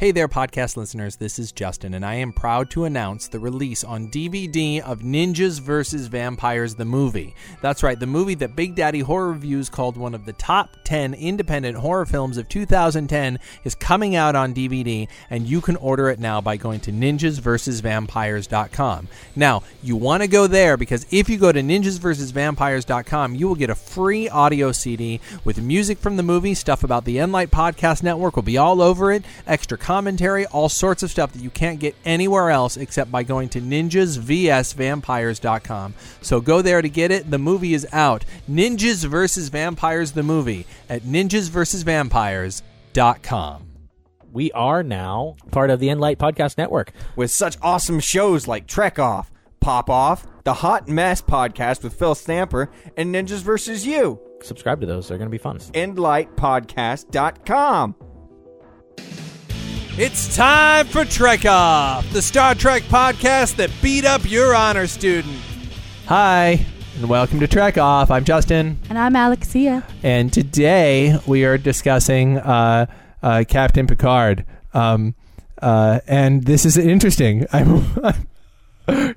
Hey there, podcast listeners. This is Justin, and I am proud to announce the release on DVD of Ninjas vs. Vampires the movie. That's right, the movie that Big Daddy Horror Reviews called one of the top 10 independent horror films of 2010 is coming out on DVD, and you can order it now by going to ninjasversusvampires.com. Now, you want to go there because if you go to ninjasversusvampires.com, you will get a free audio CD with music from the movie, stuff about the Enlight Podcast Network will be all over it, extra commentary, all sorts of stuff that you can't get anywhere else except by going to ninjasvsvampires.com. So go there to get it. The movie is out. Ninjas vs. Vampires, the movie, at ninjasvsvampires.com. We are now part of the Enlight Podcast Network. with such awesome shows like Trek Off, Pop Off, The Hot Mess podcast with Phil Stamper, and Ninjas vs. You. Subscribe to those; they're going to be fun. EnlightPodcast.com. It's time for Trek Off, the Star Trek podcast that beat up your honor student. Hi, and welcome to Trek Off. I'm Justin, And I'm Alexia. and today we are discussing uh, uh, Captain Picard. Um, uh, and this is interesting. I'm,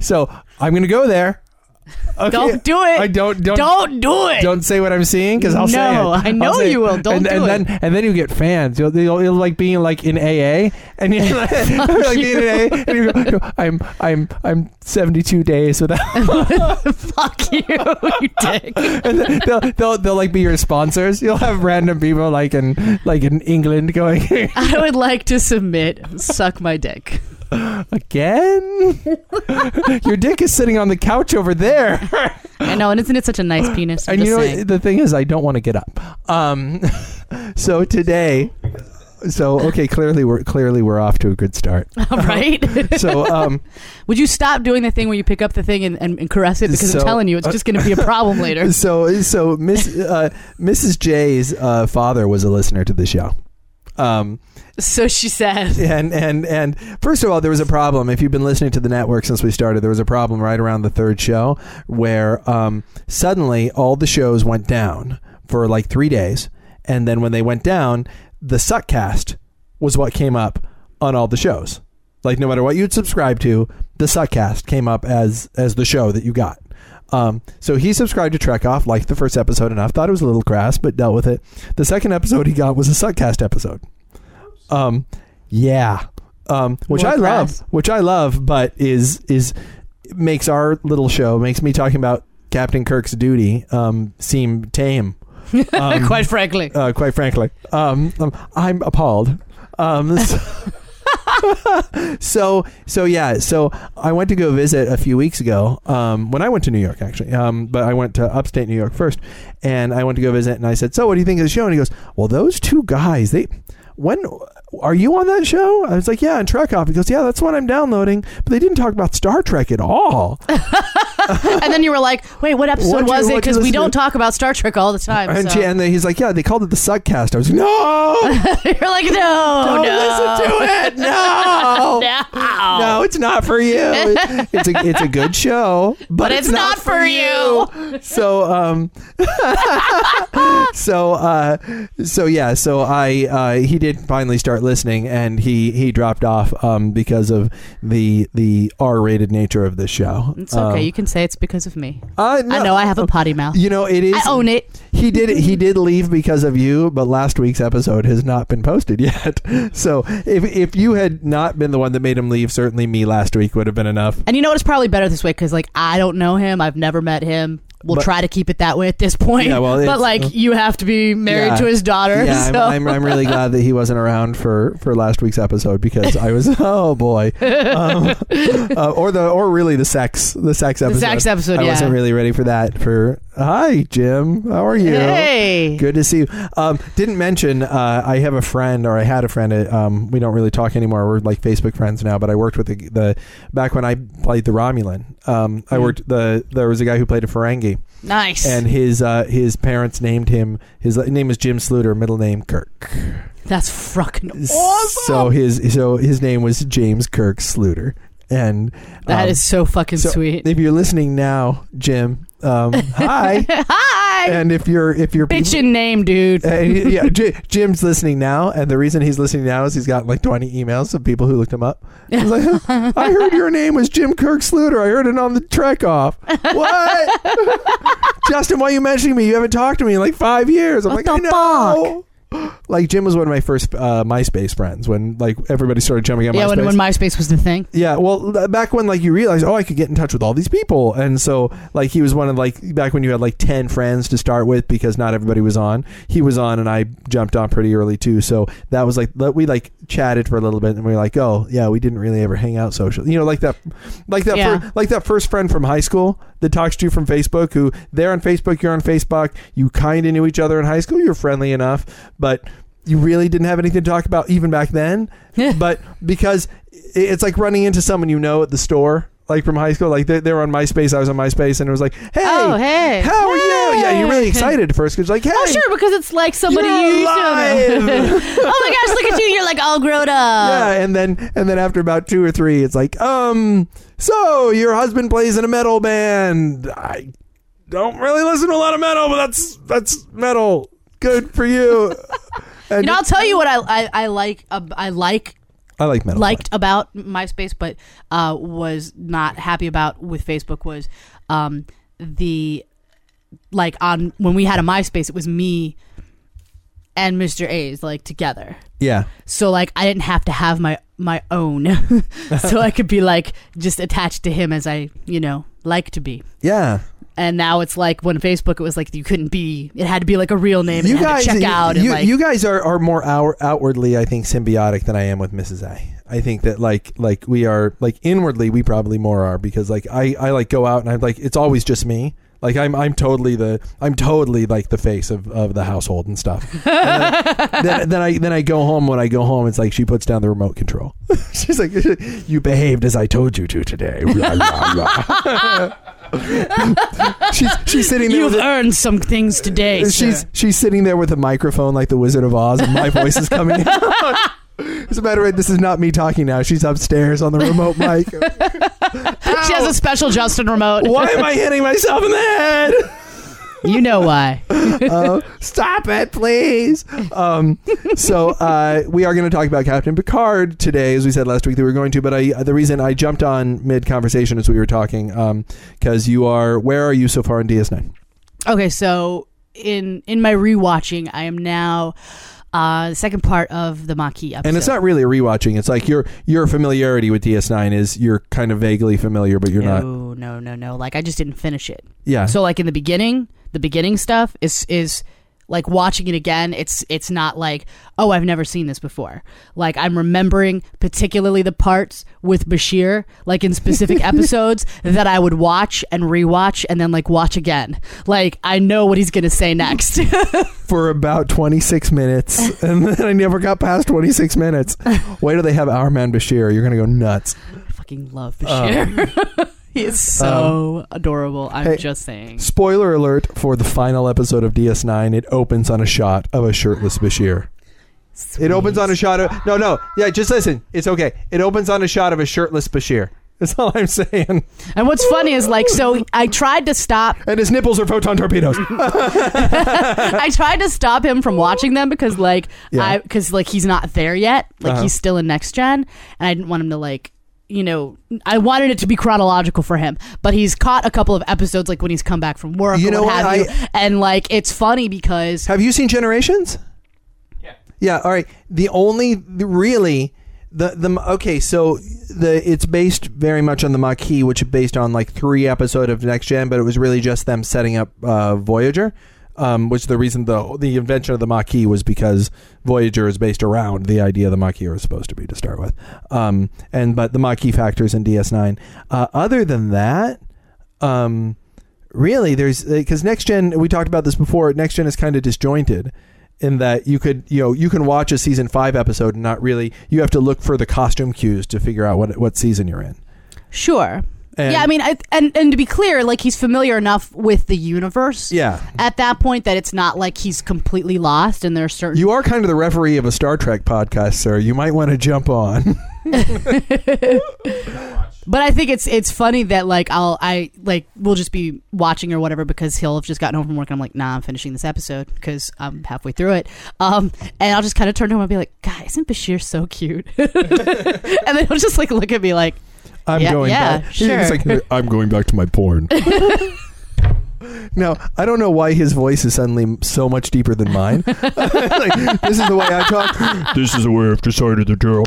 so I'm going to go there. Okay. Don't do it. I don't don't Don't do it. don't say what I'm seeing because I'll say it. No, I know you will. Don't and, do and it. Then, and then you get fans. You'll, you'll, you'll like being like in AA, and you're like, like being in AA, and you go, I'm I'm I'm 72 days without. Fuck you, you dick. and then they'll, they'll they'll like be your sponsors. You'll have random people like in like in England going I would like to submit. Suck my dick. again. your dick is sitting on the couch over there. I know, and isn't it such a nice penis? I'm and just you know saying. what? the thing is i don't want to get up um so today so okay clearly we're clearly we're off to a good start right? so um Would you stop doing the thing where you pick up the thing and, and, and caress it? Because So- I'm telling you, it's just going to be a problem later. so so miss uh mrs j's uh father was a listener to the show um So she said. and and and first of all there was a problem. If you've been listening to the network since we started there was a problem right around the third show where um suddenly all the shows went down for like three days. And then when they went down the suckcast was what came up on all the shows. Like no matter what you'd subscribe to the suckcast came up as as the show that you got um, so he subscribed to Trek Off, liked the first episode enough, thought it was a little crass, but dealt with it. The second episode he got was a Suckcast episode. Um, yeah, um, which More I crass. love, which I love, but is is makes our little show makes me talking about Captain Kirk's duty um, seem tame. Um, Quite frankly. uh, quite frankly, um, um, I'm appalled. Um, so, so, so yeah, so I went to go visit a few weeks ago. Um, when I went to New York, actually, um, but I went to upstate New York first, and I went to go visit, and I said, "So, what do you think of the show?" And he goes, "Well, those two guys, they." When are you on that show? I was like, yeah, on Trek Off. He goes, yeah, that's what I'm downloading. But they didn't talk about Star Trek at all. and then you were like, wait, what episode What'd you- was it? what'd you Because we listen don't to? talk about Star Trek all the time. And, so. she, and then he's like, yeah, they called it the Suckcast. I was like, no, You're like, no, don't no. listen to it. No. No. No, it's not for you. It- It's a it's a good show, but, But it's not for you. So um, so uh, so yeah, so I uh, he did finally start listening, and he he dropped off um because of the the R rated nature of this show. It's okay. Um, you can say it's because of me. uh, no, I know I have a potty mouth. You know it is. I own it. He did he did leave because of you, but last week's episode has not been posted yet. So if if you had not been the one that made him leave, certainly me last week would have been enough. And you know what? It's probably better this way because, like, I don't know him. I've never met him. We'll But- try to keep it that way at this point. Yeah, well, but like, you have to be married Yeah. to his daughter. Yeah, so. I'm, I'm, I'm really glad that he wasn't around for, for last week's episode because I was oh boy, um, uh, or the or really the sex the sex episode. sex episode, I yeah. wasn't really ready for that. For hi Jim, how are you? Hey. Good to see you. Um, didn't mention uh, I have a friend, or I had a friend. At, um, we don't really talk anymore. We're like Facebook friends now. But I worked with the, the back when I played the Romulan. Um, I Hmm. worked the there was a guy who played a Ferengi, nice. and his uh, his parents named him. His name was Jim Sluter, middle name Kirk. That's fucking awesome. So his so his name was James Kirk Sluter, and That um, is so fucking so sweet. If you're listening now, Jim, um, hi. Hi. And if you're if you're Bitchin' name, dude. Uh, yeah, J- Jim's listening now, and the reason he's listening now is he's got like 20 emails of people who looked him up. He's like, I heard your name was Jim Kirk Sluter. I heard it on the Trek Off. What? Justin, why are you mentioning me? You haven't talked to me in like five years. I'm What like, the I know. Like Jim was one of my first uh, MySpace friends when like everybody started jumping on Yeah, MySpace. when, when MySpace was the thing. Yeah, well, th- back when like you realized, oh, I could get in touch with all these people, and so like he was one of like back when you had like ten friends to start with because not everybody was on. He was on, and I jumped on pretty early too. So that was like that- we like chatted for a little bit, and we were like, oh yeah, we didn't really ever hang out social, you know, like that, like that, Yeah. fir- like that first friend from high school that talks to you from Facebook, who they're on Facebook, you're on Facebook, you kind of knew each other in high school, you're friendly enough, but you really didn't have anything to talk about even back then but because it's like running into someone you know at the store like from high school like they, they were on myspace i was on myspace and it was like hey Oh, hey. how are you yeah you're really excited at first because like hey Oh, sure, because it's like somebody used know. oh my gosh, look at you. You're like all grown up. yeah and then and then after about two or three it's like um so your husband plays in a metal band i don't really listen to a lot of metal but that's that's metal good for you and You know, I'll tell you what I I, I like. Uh, I like i like metal liked about MySpace, but uh, was not happy about with Facebook was um, the like on when we had a MySpace, it was me and Mr. A's like together. yeah So like I didn't have to have my my own, so I could be like just attached to him as I you know like to be. yeah And now it's like when Facebook, it was like you couldn't be. It had to be like a real name. And you you guys, check out. you, and like, you guys are, are more out, outwardly, I think, symbiotic than I am with Mrs. A. I think that like like we are like inwardly, we probably more are because like I I like go out and I'm like it's always just me. Like I'm I'm totally the I'm totally like the face of, of the household and stuff. And then, then, then I then I go home. When I go home, it's like she puts down the remote control. She's like, "You behaved as I told you to today." she's she's sitting there. you've with a- earned some things today. she's sir. she's sitting there with a microphone like the Wizard of Oz, and my voice is coming out. As a matter of fact, this is not me talking now. She's upstairs on the remote mic. she has a special Justin remote. Why am I hitting myself in the head? You know why? Uh, stop it, please. Um, so uh, we are going to talk about Captain Picard today, as we said last week that we were going to. But I, the reason I jumped on mid conversation as we were talking, because you are, where are you so far in DS9? Okay, so in in my rewatching, I am now uh the second part of the Maquis episode. And it's not really a rewatching. It's like your your familiarity with DS9 is you're kind of vaguely familiar, but you're not. no, no, no, no. Like I just didn't finish it. Yeah. So like in the beginning, the beginning stuff is is like watching it again. It's it's not like oh I've never seen this before. Like I'm remembering particularly the parts with Bashir, like in specific episodes that I would watch and rewatch and then like watch again. Like I know what he's gonna say next. for about 26 minutes, and then I never got past 26 minutes. Wait till they have Our Man Bashir. You're gonna go nuts. I fucking love Bashir. Um, he is so adorable. I'm Um, hey, just saying. Spoiler alert for the final episode of DS9. It opens on a shot of a shirtless Bashir. It opens on a shot of no, no, yeah. Just listen. It's okay. It opens on a shot of a shirtless Bashir. That's all I'm saying. And what's funny is like so I tried to stop And his nipples are photon torpedoes. I tried to stop him from watching them because like Yeah. I because like he's not there yet. Like Uh-huh. he's still in next gen, and I didn't want him to like you know I wanted it to be chronological for him. But he's caught a couple of episodes like when he's come back from work. You or know what what? have you. And like it's funny because Have you seen Generations? Yeah. Yeah. All right. The only really the the okay. So the it's based very much on the Maquis, which is based on like three episode of Next Gen, but it was really just them setting up uh, Voyager. Um, which the reason the the invention of the Maquis was because Voyager is based around the idea the Maquis was supposed to be to start with, um, and but the Maquis factors in DS9. Uh, other than that, um, really there's because next gen we talked about this before next gen is kind of disjointed in that you could you know you can watch a season 5 episode and not really you have to look for the costume cues to figure out what what season you're in sure. And- yeah, I mean, I, and and to be clear, like he's familiar enough with the universe. yeah. At that point, that it's not like he's completely lost, and there's certain you are kind of the referee of a Star Trek podcast sir. You might want to jump on. But I think it's it's funny that like I'll I like we'll just be watching or whatever because he'll have just gotten home from work and I'm like nah I'm finishing this episode because I'm halfway through it. Um and I'll just kind of turn to him and be like God isn't Bashir so cute? And then he'll just like look at me like I'm Yeah, going yeah, back. sure. He's like, I'm going back to my porn. Now, I don't know why his voice is suddenly so much deeper than mine. like, this is the way I talk. This is the way I've decided to do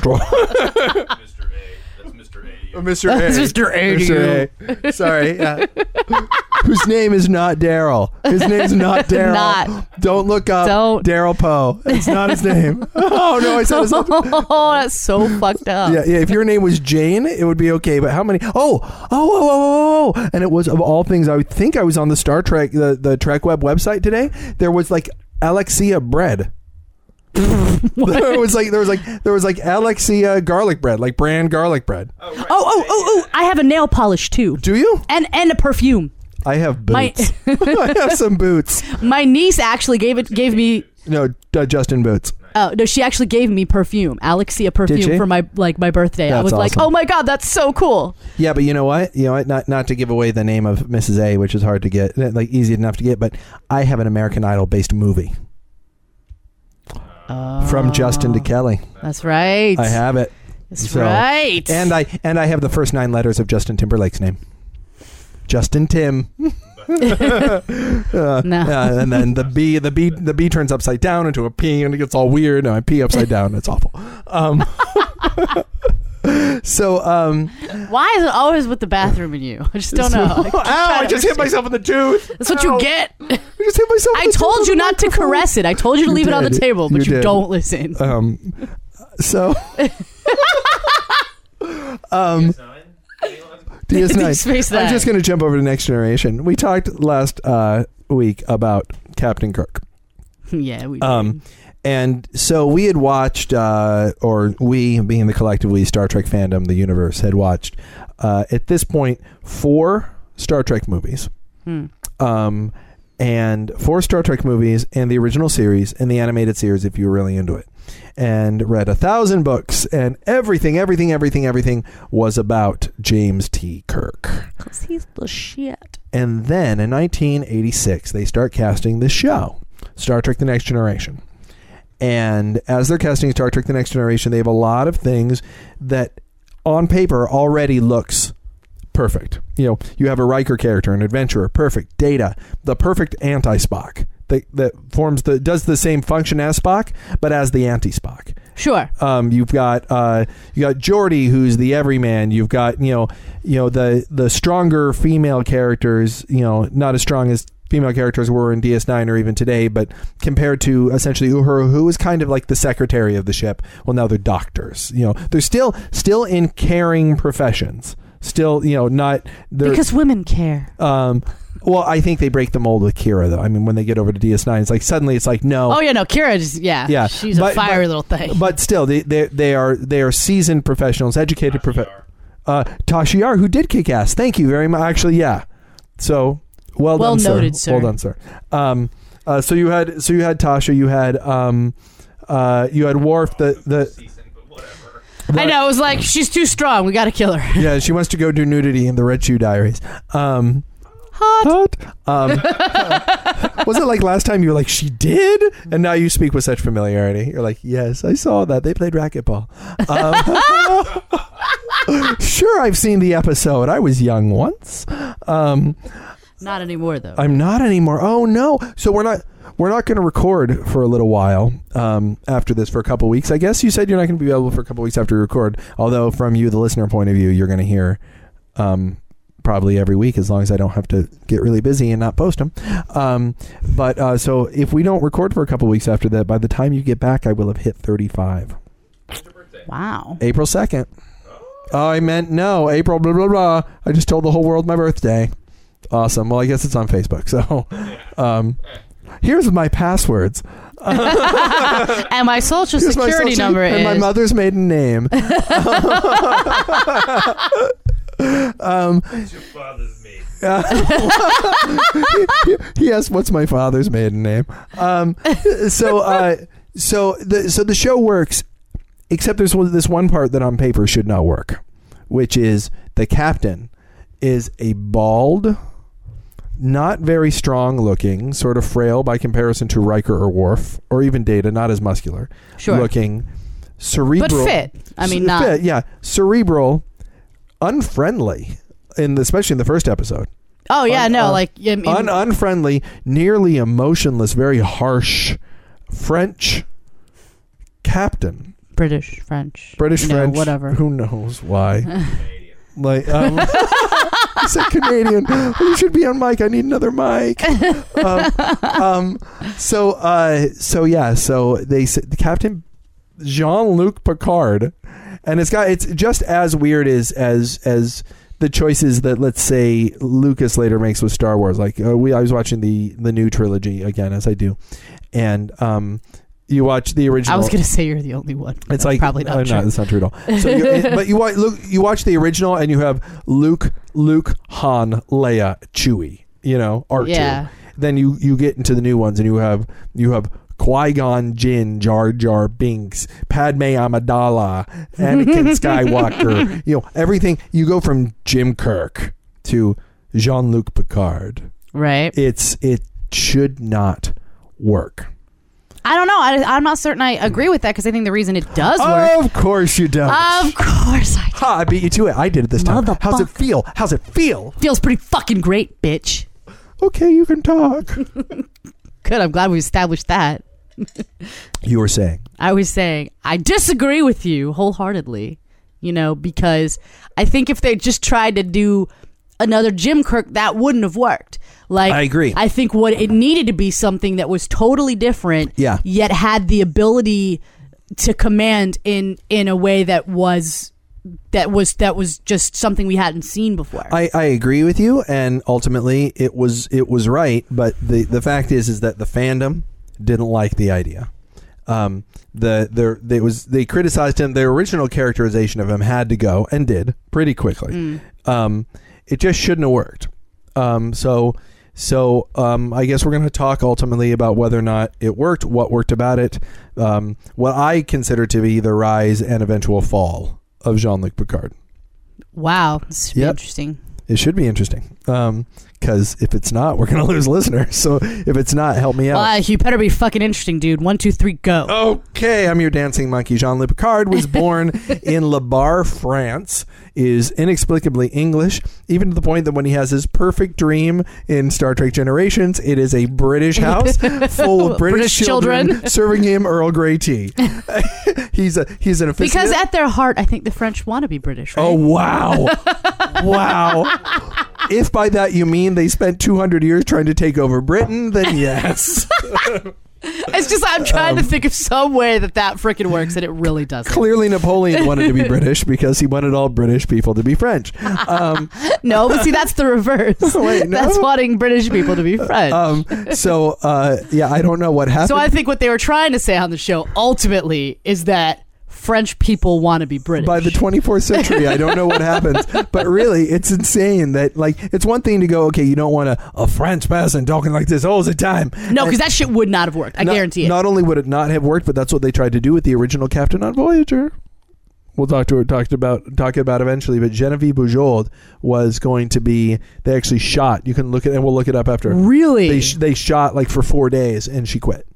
Uh, it. Mr. A. Mr. A Mr. A. Sorry. Yeah. Whose name is not Daryl. His name's not Daryl. Not. Don't look up Don't. Daryl Poe. It's not his name. Oh, no, I said his name. oh that's so fucked up Yeah, yeah. If your name was Jane, it would be okay. But how many? Oh, oh, oh, oh, oh, oh. oh. And it was of all things. I would think I was on the Star Trek, the the Trek Web website today. There was like Alexia bread. there was like there was like there was like Alexia garlic bread, like brand garlic bread. oh oh oh oh I have a nail polish too Do you? and and a perfume I have My- boots. I have some boots. my niece actually gave it gave me No, uh, Justin boots. Oh no, she actually gave me perfume, Alexia perfume for my like my birthday. I That's was like, oh my god, that's so cool. Yeah, but you know what? You know what? Not not to give away the name of Mrs. A, which is hard to get, like easy enough to get, but I have an American Idol based movie from Justin to Kelly. That's right. I have it. That's So- right. And I and I have the first nine letters of Justin Timberlake's name. Justin Tim. Uh, No. yeah, and then the B the B the B turns upside down into a P and it gets all weird and I P upside down. It's awful. Um, so um Why is it always with the bathroom in you? I just don't know. I Ow, I just hit myself in the tooth. That's what you get. I just hit myself. in I told you not to caress it. I told you to You leave it on the table, but You you, did. don't listen. Um, so, um, DS9. Space I'm just going to jump over to Next Generation. We talked last uh, week about Captain Kirk. yeah, we. Um, and so we had watched, uh, or we, being the collective we, Star Trek fandom, the universe, had watched, uh, at this point, four Star Trek movies. Hmm. Um, and four Star Trek movies and the original series and the animated series if you were really into it. And read a thousand books and everything, everything, everything, everything was about James T. Kirk. Cause he's the shit. And then in 1986, they start casting this show, Star Trek The Next Generation. And as they're casting Star Trek The Next Generation, they have a lot of things that on paper already looks perfect. You know, you have a Riker character, an adventurer, perfect. Data, the perfect anti Spock that, that forms the does the same function as Spock, but as the anti Spock. Sure. Um, you've got uh, you got Geordi, who's the everyman. You've got you know you know the the stronger female characters. You know, not as strong as female characters were in DS9 or even today, but compared to essentially Uhura, who was kind of like the secretary of the ship. Well, now they're doctors. You know, they're still still in caring professions. Still, you know, not they're Because women care. um. Well, I think they break the mold with Kira, though. I mean, when they get over to DS9, it's like suddenly it's like no, Oh yeah, no, Kira just yeah, Yeah, she's but- a fiery but- little thing. but still, they they they are they are seasoned professionals, educated professionals. Uh, Tasha Yar, who did kick ass. Thank you very much. Actually, yeah. So well, Well done, noted, sir. Well done, sir. Um, uh, so you had so you had Tasha, you had um, uh, you had Worf. The the I know it was like she's too strong. We got to kill her. yeah, she wants to go do nudity in the Red Shoe Diaries. Um, Hot. hot. Um, was it like last time you were like she did, and now you speak with such familiarity? You're like, yes, I saw that they played racquetball. Um, sure, I've seen the episode. I was young once. Um, Not anymore though. I'm not anymore. Oh no! So we're not we're not going to record for a little while um, after this for a couple weeks. I guess you said you're not going to be available for a couple weeks after we record. Although from you, the listener point of view, you're going to hear um, probably every week as long as I don't have to get really busy and not post them. Um, but uh, so if we don't record for a couple weeks after that, by the time you get back, I will have hit 35. wow. April 2nd. Oh, I meant no, April blah blah blah. I just told the whole world my birthday. Awesome. Well, I guess it's on Facebook. So, um, here's my passwords. And my social Here's my security social- number and is my mother's maiden name. um, asked, what's my father's maiden name? Um, so, uh, so the so the show works, except there's one, this one part that on paper should not work, which is the captain is a bald, not very strong looking, sort of frail by comparison to Riker or Worf or even Data, not as muscular Sure. looking, cerebral, But fit. I mean, not- fit, yeah, cerebral, unfriendly, in especially in the first episode. Oh yeah, Un- no, uh, like I mean, Un- unfriendly, nearly emotionless, very harsh French captain. British, French, British you know, French, whatever. Who knows why? like, um, I said Canadian. You should be on mic. I need another mic. um, um, so, uh, so yeah. So they said the captain Jean Luc Picard, and it's got it's just as weird as as as the choices that let's say Lucas later makes with Star Wars. Like uh, we, I was watching the the new trilogy again as I do, and um, you watch the original. I was gonna say you're the only one. It's like probably not uh, true. No, that's not true at all. So, you, it- but you watch, look, you watch the original, and you have Luke, Luke, Han, Leia, Chewie. You know, R two. Yeah. Then you you get into the new ones, and you have you have Qui Gon Jinn, Jar Jar Binks, Padme Amidala, Anakin Skywalker. You know everything. You go from Jim Kirk to Jean Luc Picard. right. It's it should not work. I don't know. I, I'm not certain I agree with that because I think the reason it does work. Of course you don't. Of course, I Ha, I beat you to it. I did it this time. How's it feel? How's it feel? feels pretty fucking great, bitch. Okay, you can talk. Good. I'm glad we established that. you were saying. I was saying I disagree with you wholeheartedly. You know, because I think if they just tried to do another Jim Kirk, that wouldn't have worked. Like I agree. I think what it needed to be something that was totally different. Yeah. Yet had the ability to command in in a way that was that was that was just something we hadn't seen before. I, I agree with you, and ultimately it was it was right. But the the fact is is that the fandom didn't like the idea. Um, the the they was they criticized him. Their original characterization of him had to go and did pretty quickly. Um, it just shouldn't have worked. Um, so so um, I guess we're going to talk ultimately about whether or not it worked, what worked about it, um, what I consider to be the rise and eventual fall of Jean Luc Picard. wow, this should be interesting. It should be interesting. Because if it's not, we're going to lose listeners. So if it's not, help me out. Well, you better be fucking interesting, dude. One, two, three, go. Okay, I'm your dancing monkey. Jean Luc Picard was born in La Barre, France, is inexplicably English, even to the point that when he has his perfect dream in Star Trek Generations, it is a British house full of British, British children. serving him Earl Grey tea. he's a he's an aficionado. Because at their heart, I think the French want to be British, right? Oh wow, wow! If by that you mean they spent 200 years trying to take over Britain, then yes. It's just I'm trying to Um, think of some way that that freaking works, and it really doesn't. Clearly, Napoleon wanted to be British because he wanted all British people to be French. Um, No, but see, that's the reverse. Wait, no? That's wanting British people to be French. um, so uh, yeah, I don't know what happened. so I think what they were trying to say on the show ultimately is that French people want to be British. by the 24th century, I don't know what happens, but really, it's insane that like it's one thing to go, okay, you don't want a, a French person talking like this all the time. no, because that shit would not have worked. I not, guarantee it. Not only would it not have worked, but that's what they tried to do with the original Captain on Voyager. We'll talk to talked about talk about eventually, but Genevieve Bujold was going to be. They actually shot. You can look at and we'll look it up after. really? They they shot like for four days and she quit.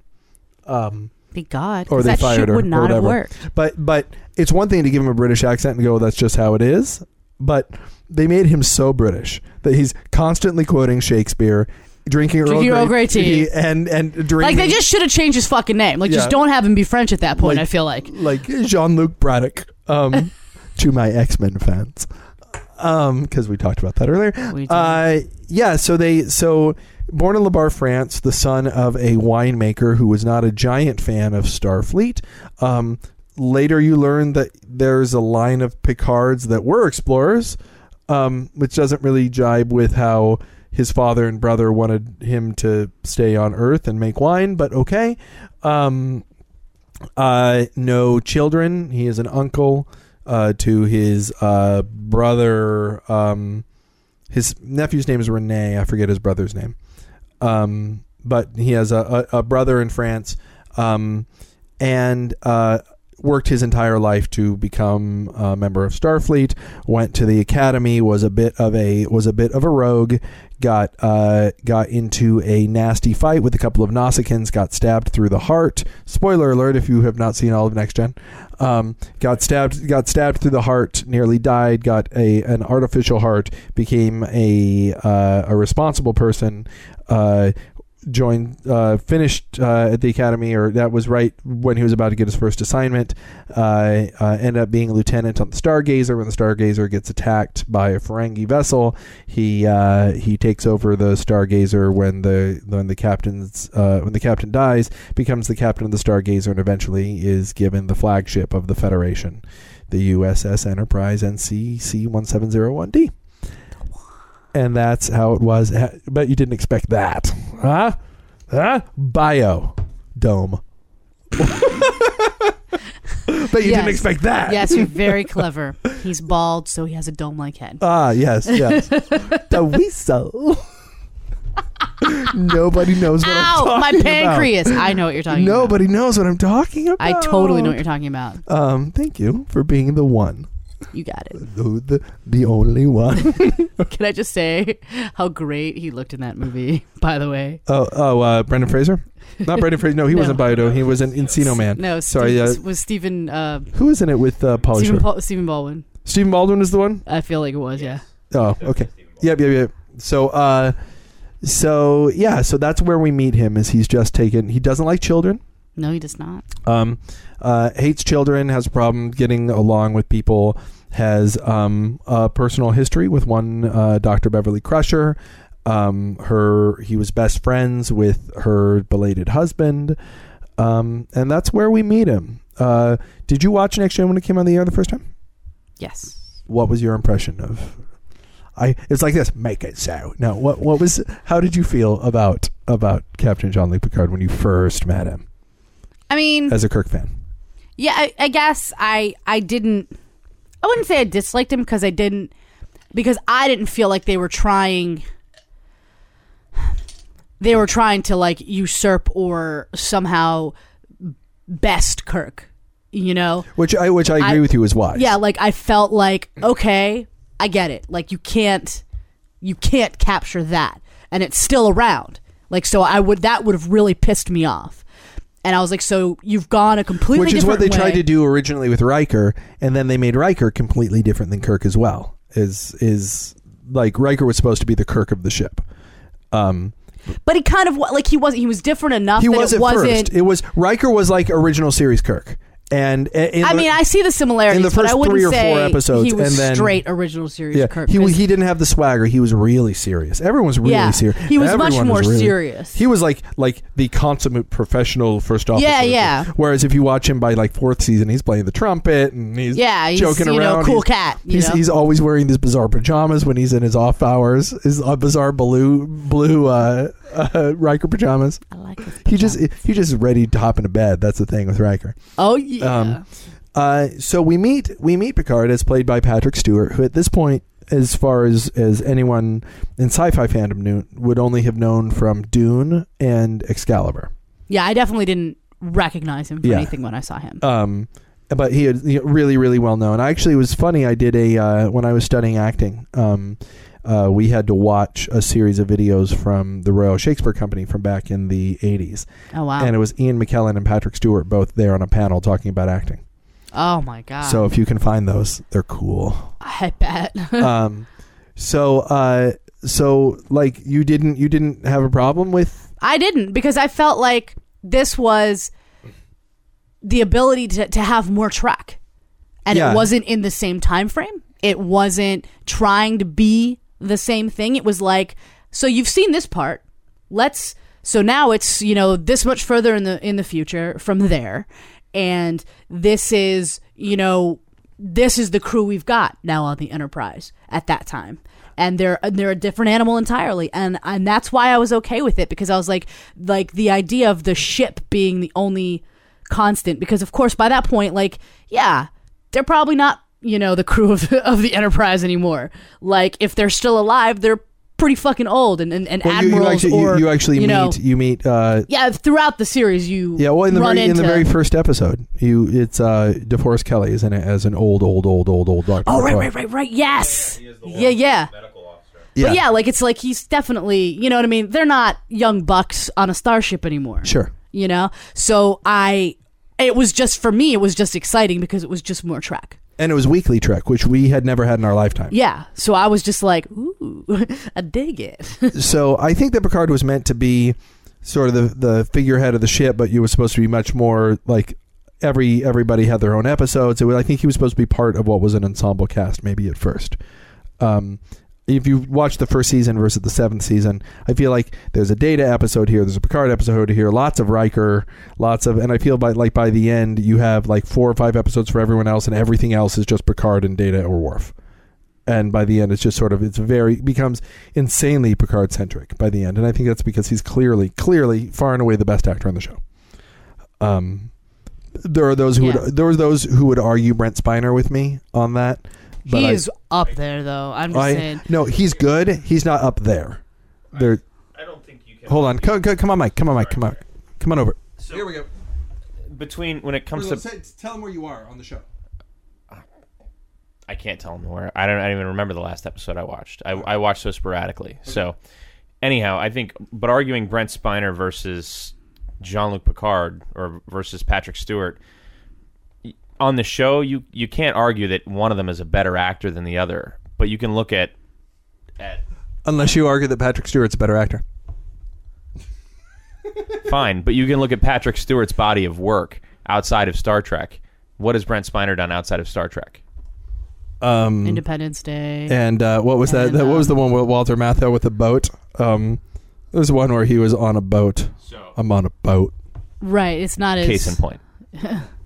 Um, Thank God. Or they that fired shit her would not have worked. but but it's one thing to give him a British accent and go, that's just how it is. But they made him so British that he's constantly quoting Shakespeare, drinking Earl Drinking Earl Grey tea. and and drinking Like they just should have changed his fucking name. Like Yeah. just don't have him be French at that point. Like- I feel like. like Jean Luc Braddock. Um, to my X Men fans, um, because we talked about that earlier. We did. Uh, yeah. So they so born in La Barre, France, the son of a winemaker who was not a giant fan of Starfleet. Um, later, you learn that there's a line of Picards that were explorers, um, which doesn't really jibe with how his father and brother wanted him to stay on Earth and make wine. But okay. Um, uh, no children. He is an uncle uh, to his uh, brother. Um, his nephew's name is Rene. I forget his brother's name. Um, but he has a, a, a brother in France. Um, and uh, worked his entire life to become a member of Starfleet. Went to the academy. Was a bit of a was a bit of a rogue. Got uh, got into a nasty fight with a couple of Nausicaans. Got stabbed through the heart. Spoiler alert! If you have not seen all of Next Gen, um, got stabbed got stabbed through the heart. Nearly died. Got a an artificial heart. Became a uh, a responsible person. Uh, joined uh, finished uh, at the academy or that was right when he was about to get his first assignment. Uh, uh, ended up being a lieutenant on the stargazer. When the stargazer gets attacked by a ferengi vessel he uh, he takes over the stargazer when the when the captain's uh, when the captain dies becomes the captain of the stargazer and eventually is given the flagship of the federation the uss enterprise nc c1701d and that's how it was. But you didn't expect that, huh? Huh? Bio dome. but you Yes. didn't expect that. Yes, you're very clever. He's bald, so he has a dome-like head. Ah, yes, yes. the weasel. Nobody knows what I'm talking about. Ow, my about. pancreas. I know what you're talking about. Nobody knows what I'm talking about. I totally know what you're talking about. Um, thank you for being the one, You got it. the the, only one. Can I just say how great he looked in that movie? By the way, oh, oh, uh, Brendan Fraser. Not Brendan Fraser. No, he No. wasn't Biodo. He was an Encino Man. no, Sorry, Steve, uh, was Stephen uh, Who was in it with uh, Pauly Stephen, Paul, Stephen Baldwin. Stephen Baldwin is the one. I feel like it was. Yeah. Oh, okay. Yep, yep, yep. So, uh, so yeah, so that's where we meet him. Is he's just taken? He doesn't like children. No, he does not. Um, uh, hates children. Has a problem getting along with people. Has um, a personal history with one uh, Dr. Beverly Crusher. Um, her he was best friends with her belated husband, um, and that's where we meet him. Uh, did you watch Next Gen when it came on the air the first time? Yes. what was your impression of I it's like this make it so no what what was how did you feel about about Captain Jean Luc Picard when you first met him I mean, as a Kirk fan yeah. I, I guess I I didn't. I wouldn't say I disliked him because I didn't because I didn't feel like they were trying. They were trying to like usurp or somehow best Kirk. You know. which I which I agree I- with you is wise yeah like i felt like okay i get it like you can't you can't capture that and it's still around like so i would that would have really pissed me off and i was like so you've gone a completely which is what they different tried to do originally with Riker and then they made Riker completely different than Kirk as well is is like Riker was supposed to be the Kirk of the ship. Um but he kind of like he wasn't he was different enough he that was it at wasn't first it was Riker was like original series Kirk and I mean, I see the similarities, in the first three or four episodes, he was and then- straight original series yeah, Kirk. he he didn't have the swagger. He was really serious. Everyone was really Yeah, serious. he was much Everyone more really- serious. He was like like the consummate professional first officer. Yeah, yeah. Whereas if you watch him by like fourth season, he's playing the trumpet and he's Yeah, he's, joking you know, around. cool he's, cat, you He's know? he's always wearing these bizarre pajamas when he's in his off hours. His uh, bizarre blue blue uh, uh, Riker pajamas. I like his He just he just ready to hop into bed. That's the thing with Riker. oh yeah. Um, uh, so we meet we meet Picard as played by Patrick Stewart, who at this point, as far as as anyone in sci-fi fandom knew, would only have known from Dune and Excalibur. yeah, I definitely didn't recognize him for Yeah. anything when I saw him. Um, but he had you really really well known. I actually it was funny. I did a uh, when I was studying acting. Um, uh, we had to watch a series of videos from the Royal Shakespeare Company from back in the 80s. oh wow. And it was Ian McKellen and Patrick Stewart both there on a panel talking about acting. oh my god. So if you can find those, they're cool. I bet. um so uh so like you didn't you didn't have a problem with I didn't because I felt like this was the ability to, to have more track. And Yeah. it wasn't in the same time frame. It wasn't trying to be the same thing. It was like, so you've seen this part. Let's so now it's, you know, this much further in the in the future from there. And this is, you know, this is the crew we've got now on the Enterprise at that time. And they're they're a different animal entirely, and and that's why I was okay with it because I was like like the idea of the ship being the only constant because of course by that point like yeah they're probably not you know the crew of the, of the Enterprise anymore like if they're still alive they're pretty fucking old, and and, and Well, you, you admirals actually, or you, you actually you meet know, you meet uh, yeah. Throughout the series, you yeah. Well, in the run very in the very first episode, you it's uh, DeForest Kelley is in it as an old, old, old, old, old doctor. Oh right, right, right, right. Yes. Yeah, yeah. Yeah. But yeah, like it's like he's definitely, you know what I mean? They're not young bucks on a starship anymore. Sure. You know? So I it was just for me it was just exciting because it was just more Trek. And it was weekly Trek, which we had never had in our lifetime. Yeah. So I was just like, ooh, I dig it. so I think that Picard was meant to be sort of the the figurehead of the ship, but you were supposed to be much more like every everybody had their own episodes. It was, I think he was supposed to be part of what was an ensemble cast, maybe at first. Um, if you watch the first season versus the seventh season, I feel like there's a Data episode here, there's a Picard episode here, lots of Riker, lots of, and I feel by like by the end you have like four or five episodes for everyone else, and everything else is just Picard and Data or Worf and by the end it's just sort of it's very becomes insanely Picard centric by the end, and I think that's because he's clearly clearly far and away the best actor on the show. Um, there are those who Yeah. would there are those who would argue Brent Spiner with me on that. But he I- is up there though. I'm just I, saying. no, he's good. He's not up there. There. I don't think you can. Hold on. Come, come, come on, Mike. Come on, Mike. Come on. Come on over. So Here we go. between when it comes to, tell him where you are on the show. I can't tell them where. I don't, I don't even remember the last episode I watched. I, I watched so sporadically. So, anyhow, I think, but arguing Brent Spiner versus Jean Luc Picard or versus Patrick Stewart y- on the show, you you can't argue that one of them is a better actor than the other. But you can look at at Unless you argue that Patrick Stewart's a better actor. fine, but you can look at Patrick Stewart's body of work outside of Star Trek. What has Brent Spiner done outside of Star Trek? Um, Independence Day. And uh, what was that? And, that what was the um, one with Walter Matthau with the boat? Um, there was one where he was on a boat. So, I'm on a boat. right. It's not as case in point.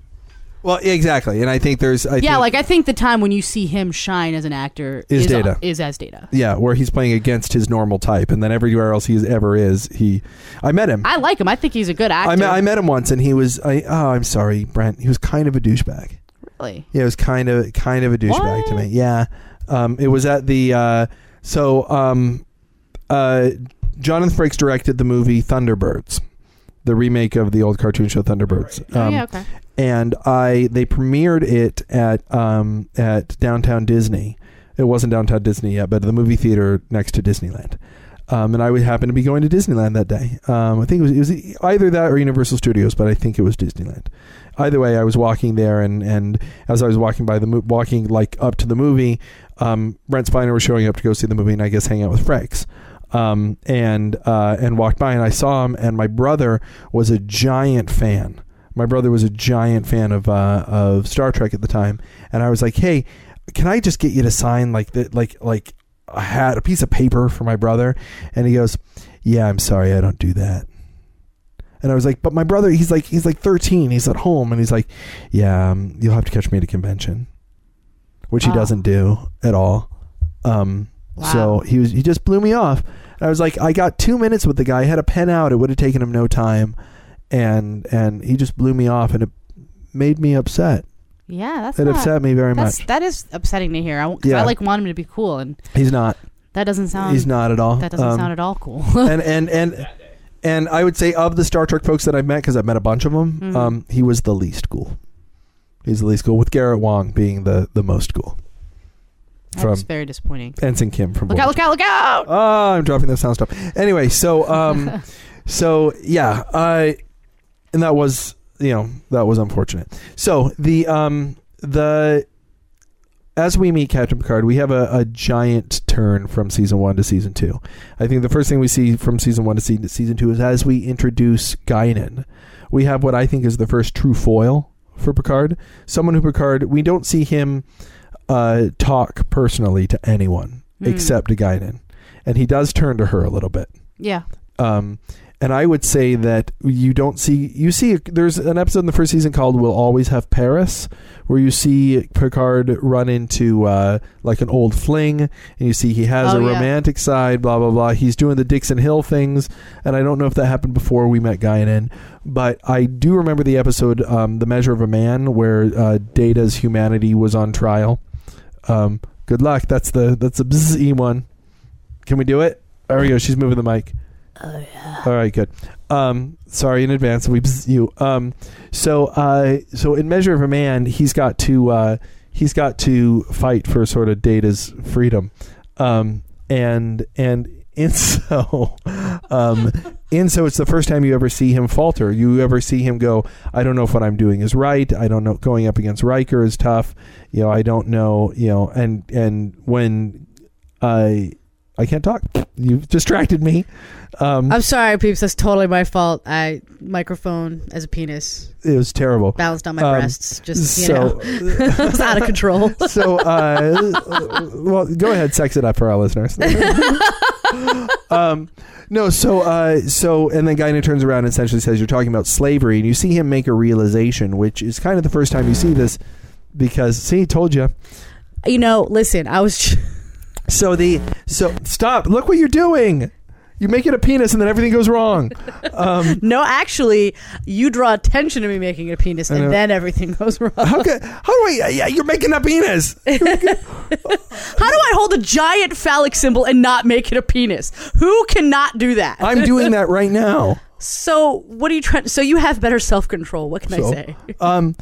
Well, exactly. And I think there's, I Yeah, think, like I think the time when you see him shine as an actor Is is, Data. is as Data. yeah, where he's playing against his normal type, and then everywhere else he ever is, he. I met him. I like him. I think he's a good actor. I met, I met him once, and he was. I oh, I'm sorry, Brent. He was kind of a douchebag. really. Yeah, it was kind of kind of a douchebag to me. Yeah, um, it was at the uh, so um, uh, Jonathan Frakes directed the movie Thunderbirds, the remake of the old cartoon show Thunderbirds. Oh, Um, yeah, okay. and I they premiered it at um, at downtown Disney. It wasn't downtown Disney yet, but the movie theater next to Disneyland. Um, and I would happen to be going to Disneyland that day. Um, I think it was, it was either that or Universal Studios, but I think it was Disneyland. Either way, I was walking there, and, and as I was walking by the mo- walking like up to the movie, um, Brent Spiner was showing up to go see the movie, and I guess hang out with Frakes. Um, and uh, and walked by, and I saw him, and my brother was a giant fan. My brother was a giant fan of uh, of Star Trek at the time, and I was like, "Hey, can I just get you to sign like that, like like a hat, a piece of paper for my brother?" And he goes, "Yeah, I'm sorry, I don't do that." And I was like, "But my brother, he's like he's like 13, he's at home, and he's like, yeah, um, you'll have to catch me at a convention," which he Wow. doesn't do at all. Um, so he was he just blew me off. I was like, I got two minutes with the guy. I had a pen out. It would have taken him no time, and and he just blew me off, and it made me upset. Yeah, that's It not, upset me very much. That is upsetting to hear. I, w- 'cause Yeah. I like want him to be cool, and He's not. that doesn't sound. He's not at all. That doesn't Um, sound at all cool. and and and and I would say of the Star Trek folks that I've met, because I've met a bunch of them, Mhm. um, he was the least cool. He's the least cool, with Garrett Wong being the the most cool. That's very disappointing. Ensign Kim from. Look out! Look out! Look out! Oh, I'm dropping the sound stuff. Anyway, so um, so yeah, I and that was you know that was unfortunate. So the um the as we meet Captain Picard, we have a, a giant turn from season one to season two. I think the first thing we see from season one to season, season two is as we introduce Guinan, we have what I think is the first true foil for Picard. Someone who Picard, we don't see him uh, talk personally to anyone Hmm. except to Guinan, and he does turn to her a little bit. Yeah. Um, and I would say that you don't see you see there's an episode in the first season called "We'll Always Have Paris," where you see Picard run into uh, like an old fling, and you see he has Oh, a yeah. romantic side. Blah blah blah. He's doing the Dixon Hill things, and I don't know if that happened before we met Guinan, but I do remember the episode um, "The Measure of a Man," where uh, Data's humanity was on trial. Um, good luck. That's the that's the bzz one. Can we do it? There we go. She's moving the mic. Oh yeah. All right, good. Um, sorry in advance. We bzz you. Um, so uh, so in Measure of a Man, he's got to uh, he's got to fight for sort of Data's freedom, um, and and and so um, and so it's the first time you ever see him falter. You ever see him go, I don't know if what I'm doing is right. I don't know. Going up against Riker is tough. You know, I don't know. You know, and and when I I can't talk. You've distracted me. Um, I'm sorry, peeps. That's totally my fault. I microphone as a penis it was terrible. balanced on my Um, breasts. Just you so know, it was out of control. so uh, well, go ahead, sex it up for our listeners. um, no, so uh, so and then Guinan turns around and essentially says, "You're talking about slavery," and you see him make a realization, which is kind of the first time you see this because see, told you. you know, listen. I was. So the so stop. Look what you're doing. You make it a penis, and then everything goes wrong. Um, No, actually, you draw attention to me making a penis, and then everything goes wrong. how can, how do I? Yeah, you're making a penis. How do I hold a giant phallic symbol and not make it a penis? Who cannot do that? I'm doing that right now. so, what are you trying? So, you have better self control. What can I say? Um,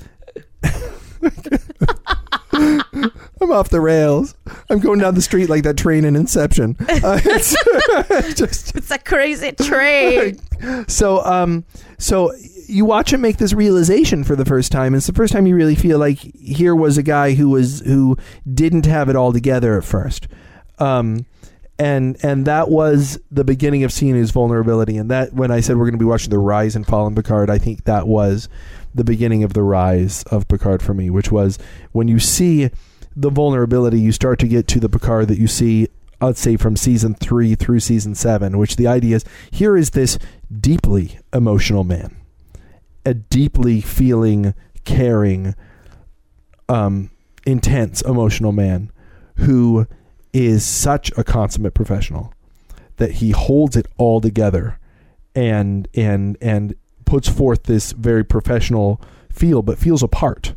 I'm off the rails. I'm going down the street like that train in Inception. Uh, it's just It's a crazy train. so. Um, so you watch him make this realization for the first time. It's the first time you really feel like here was a guy who was who didn't have it all together at first. Um, and and that was the beginning of seeing his vulnerability. And that when I said we're going to be watching the rise and fall in Picard, I think that was the beginning of the rise of Picard for me, which was when you see the vulnerability, you start to get to the Picard that you see, let's say, from season three through season seven, which the idea is here is this deeply emotional man, a deeply feeling, caring, um, intense emotional man who is such a consummate professional that he holds it all together and and and puts forth this very professional feel but feels apart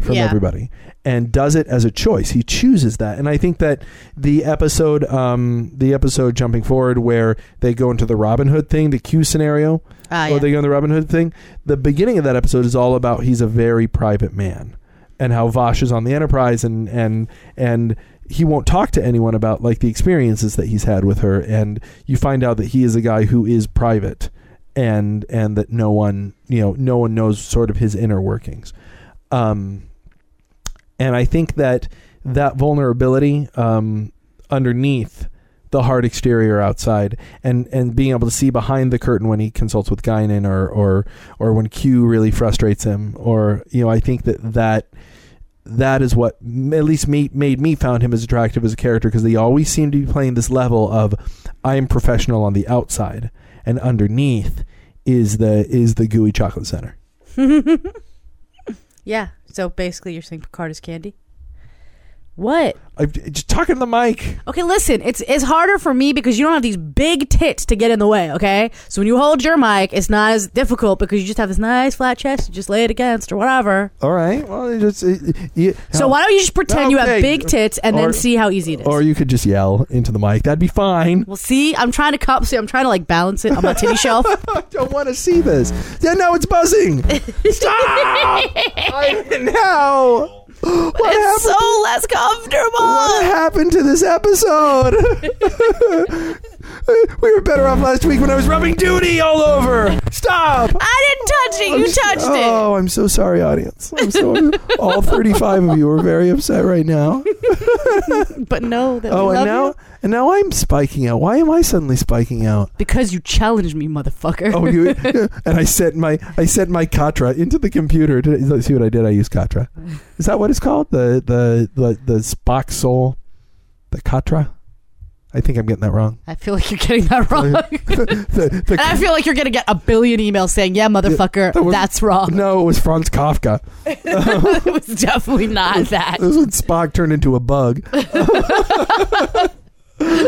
from Yeah. everybody and does it as a choice he chooses that and i think that the episode um the episode jumping forward where they go into the robin hood thing the q scenario Ah, or yeah. they go in the Robin Hood thing. The beginning of that episode is all about he's a very private man and how Vash is on the Enterprise and and and he won't talk to anyone about like the experiences that he's had with her and you find out that he is a guy who is private and and that no one you know no one knows sort of his inner workings um and i think that that vulnerability um underneath the hard exterior outside and and being able to see behind the curtain when he consults with Guinan or or or when Q really frustrates him or you know I think that that that is what at least me made me found him as attractive as a character because they always seem to be playing this level of I am professional on the outside and underneath is the is the gooey chocolate center. yeah. So basically, you're saying Picard is candy. What? I'm just talking to the mic. Okay, listen. It's it's harder for me because you don't have these big tits to get in the way. Okay, so when you hold your mic, it's not as difficult because you just have this nice flat chest. You just lay it against or whatever. All right. Well, it just it- So why don't you just pretend you have Okay. big tits and Or- then see how easy it is? or you could just yell into the mic. That'd be fine. well, see, I'm trying to cup. See, I'm trying to like balance it on my titty shelf. I don't want to see this. Yeah, now it's buzzing. Stop! I, now, what It's so less comfortable. what happened to this episode? Uh, we were better off last week when I was rubbing duty all over. Stop! I didn't touch it. You touched it. Oh, I'm so sorry, audience. I'm so all 35 of you are very upset right now. But no, that Oh, we and now you. and now I'm spiking out. Why am I suddenly spiking out? because you challenged me, motherfucker. Oh, you, and I sent my I sent my Katra into the computer. Did, let's see what I did. I used Katra. Is that what it's called? The the the the Spock soul, the Katra. I think I'm getting that wrong. I feel like you're getting that wrong. The, the, And I feel like you're gonna get a billion emails saying, "Yeah, motherfucker, that was- that's wrong." no, it was Franz Kafka. it was definitely not that. It was when Spock turned into a bug.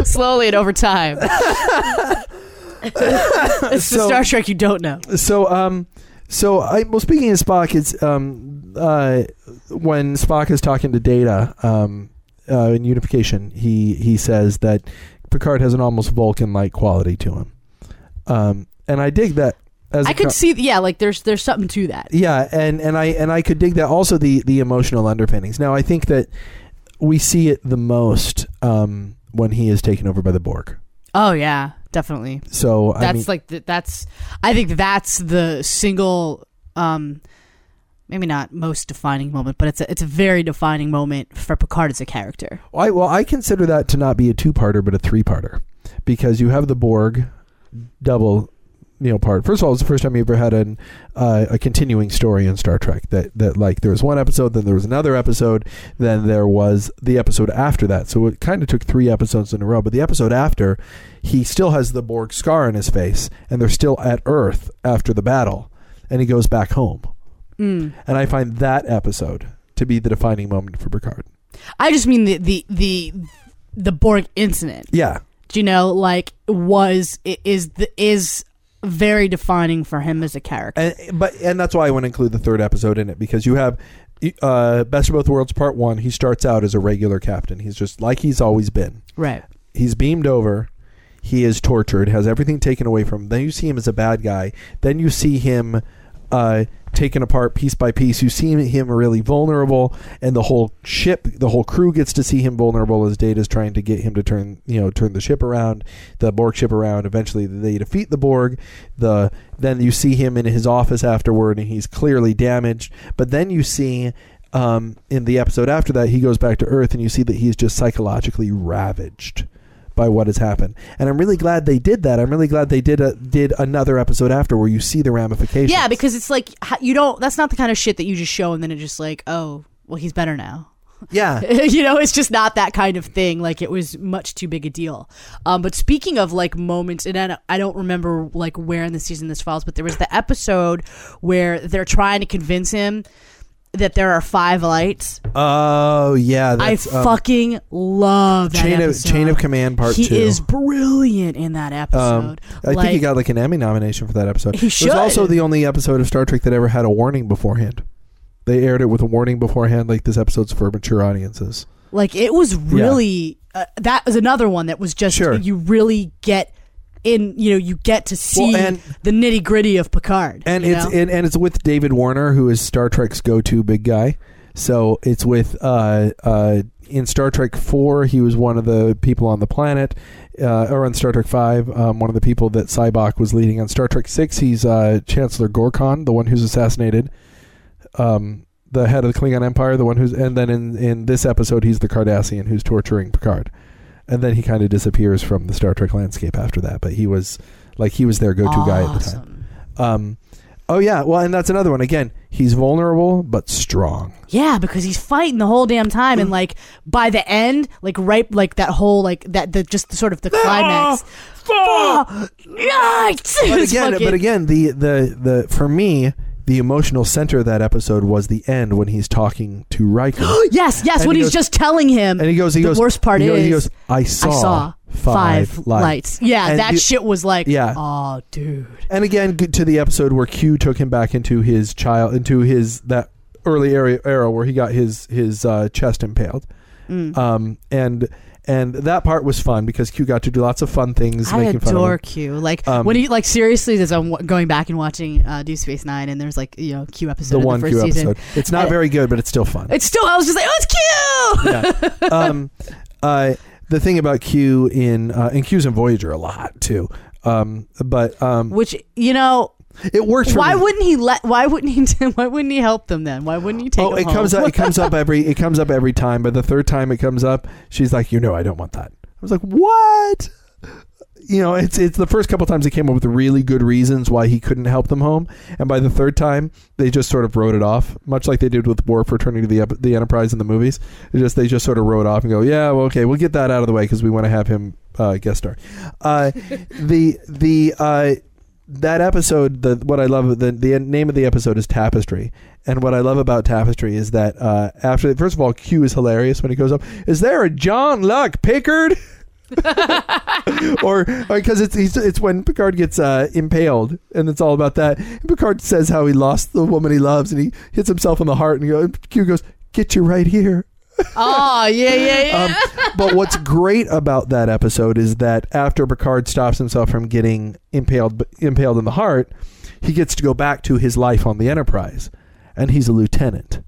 Slowly and over time. it's the So- Star Trek you don't know. So um, so I well speaking of Spock, it's um uh when Spock is talking to Data um uh, in Unification, he he says that Picard has an almost Vulcan-like quality to him, um, and I dig that. As I could co- see, yeah, like there's there's something to that. yeah, and and I and I could dig that. Also, the the emotional underpinnings. Now, I think that we see it the most um, when he is taken over by the Borg. Oh yeah, definitely. So I That's mean, like the, that's. I think that's the single, um, maybe not most defining moment, but it's a it's a very defining moment for Picard as a character. I well, I consider that to not be a two-parter, but a three-parter, because you have the Borg double, you know, part. First of all, it's the first time you ever had an uh, a continuing story in Star Trek. That that like there was one episode, then there was another episode, then there was the episode after that. So it kind of took three episodes in a row. But the episode after, he still has the Borg scar on his face, and they're still at Earth after the battle, and he goes back home. Mm. And I find that episode to be the defining moment for Picard. I just mean the the the the Borg incident. Yeah, Do you know, like was is the is very defining for him as a character. and but and that's why I want to include the third episode in it because you have uh, Best of Both Worlds Part One. He starts out as a regular captain. He's just like he's always been. right. He's beamed over. He is tortured. Has everything taken away from him. Then you see him as a bad guy. Then you see him uh, taken apart piece by piece. You see him really vulnerable, and the whole ship, the whole crew gets to see him vulnerable as Data's trying to get him to turn, you know, turn the ship around, the Borg ship around. Eventually, they defeat the Borg. The then you see him in his office afterward, and he's clearly damaged. But then you see. Um, in the episode after that, he goes back to Earth, and you see that he's just psychologically ravaged by what has happened. And I'm really glad they did that. I'm really glad they did a, did another episode after where you see the ramifications. Yeah, because it's like you don't. That's not the kind of shit that you just show and then it's just like, oh, well, he's better now. yeah, you know, it's just not that kind of thing. Like it was much too big a deal. Um, but speaking of like moments, and I don't, I don't remember like where in the season this falls, but there was the episode where they're trying to convince him that there are five lights. Oh yeah, I that's, um, fucking love that Chain of episode. Chain of Command Part he Two. is brilliant in that um, episode. I think he got like an Emmy nomination for that episode. He It was also the only episode of Star Trek that ever had a warning beforehand. They aired it with a warning beforehand, like this episode's for mature audiences. Like it was really uh, that was another one that was just Sure. you really get in you know you get to see Well, and- the nitty gritty of Picard and it's and, and it's with David Warner, who is Star Trek's go-to big guy. So it's with uh, uh, in Star Trek Four, he was one of the people on the planet, uh, or on Star Trek Five, um, one of the people that Sybok was leading. On Star Trek Six, he's uh, Chancellor Gorkon, the one who's assassinated. Um, the head of the Klingon Empire, the one who's, and then in, in this episode, he's the Cardassian who's torturing Picard, and then he kind of disappears from the Star Trek landscape after that. But he was like he was their go-to guy at the time. Um, oh yeah, well, and that's another one. Again, he's vulnerable but strong. Yeah, because he's fighting the whole damn time, and like by the end, like right, like that whole like that the just sort of the climax. Yikes! But It's again, fucking- but again, the the the for me, the emotional center of that episode was the end when he's talking to Riker, yes, yes, and when he he's goes- just telling him, and he goes, he the goes. worst part he goes, is he goes, I saw, I saw five, lights. Yeah, And that you- shit was like, Yeah. oh, dude. And again, g- to the episode where Q took him back into his child, into his that early era, era where he got his his uh, chest impaled, Mm. um, and and that part was fun because Q got to do lots of fun things. I making fun of adore him. Q. Like Um, when he like seriously, as I'm going back and watching uh, Deep Space Nine, and there's like you know Q episode the one the first Q season. episode. It's not I- very good, but it's still fun. It's still I was just like, oh, it's Q. yeah. Um, uh, the thing about Q in uh, and Q's in Voyager a lot too. Um, but um, Which you know, it works. For why me. wouldn't he let? Why wouldn't he? Why wouldn't he help them then? Why wouldn't he take? Oh, them it comes up. It comes up every. It comes up every time. But the third time it comes up, she's like, "You know, I don't want that." I was like, "What?" You know, it's it's the first couple times they came up with really good reasons why he couldn't help them home, and by the third time they just sort of wrote it off, much like they did with Worf returning the the Enterprise in the movies. They just they just sort of wrote off and go, "Yeah, well, okay, we'll get that out of the way because we want to have him uh, guest star." Uh, the the uh, that episode, the what I love, the the name of the episode is Tapestry, and what I love about Tapestry is that uh, after first of all, Q is hilarious when he goes up. Is there a Jean Luc Picard? or because it's he's, it's when Picard gets uh, impaled, and it's all about that. And Picard says how he lost the woman he loves, and he hits himself in the heart, and he goes, Q goes, "Get you right here." Oh yeah, yeah, yeah. Um, but what's great about that episode is that after Picard stops himself from getting impaled impaled in the heart, he gets to go back to his life on the Enterprise, and he's a lieutenant,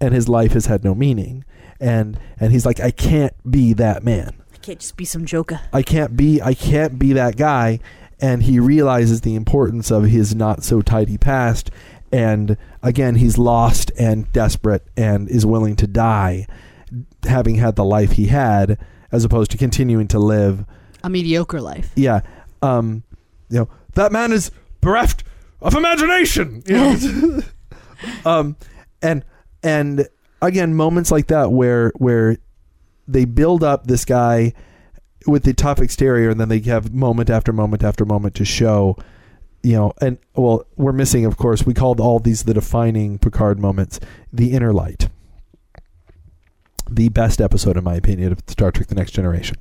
and his life has had no meaning, and and he's like, I can't be that man. I can't just be some joker. I can't be I can't be that guy and he realizes the importance of his not so tidy past and again he's lost and desperate and is willing to die having had the life he had as opposed to continuing to live A mediocre life. yeah um you know that man is bereft of imagination you know um and and again moments like that where where they build up this guy with the tough exterior and then they have moment after moment after moment to show you know and well we're missing of course we called all these the defining picard moments the inner light the best episode in my opinion of star trek the next generation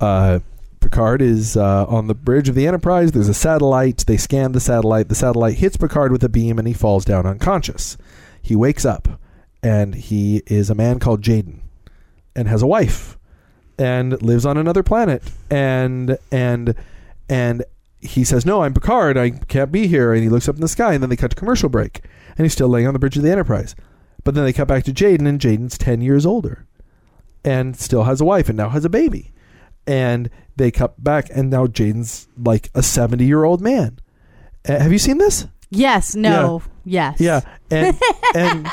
uh Picard is uh, on the bridge of the Enterprise. There's a satellite. They scan the satellite. The satellite hits Picard with a beam and he falls down unconscious. He wakes up and he is a man called Jaden and has a wife and lives on another planet and and and he says no i'm picard. I can't be here. And he looks up in the sky and then they cut to commercial break and he's still laying on the bridge of the enterprise. But then they cut back to jaden and jaden's 10 years older and still has a wife and now has a baby. And they cut back and now jaden's like a 70 year old man. Uh, have you seen this? Yes. No. Yes. yeah, and and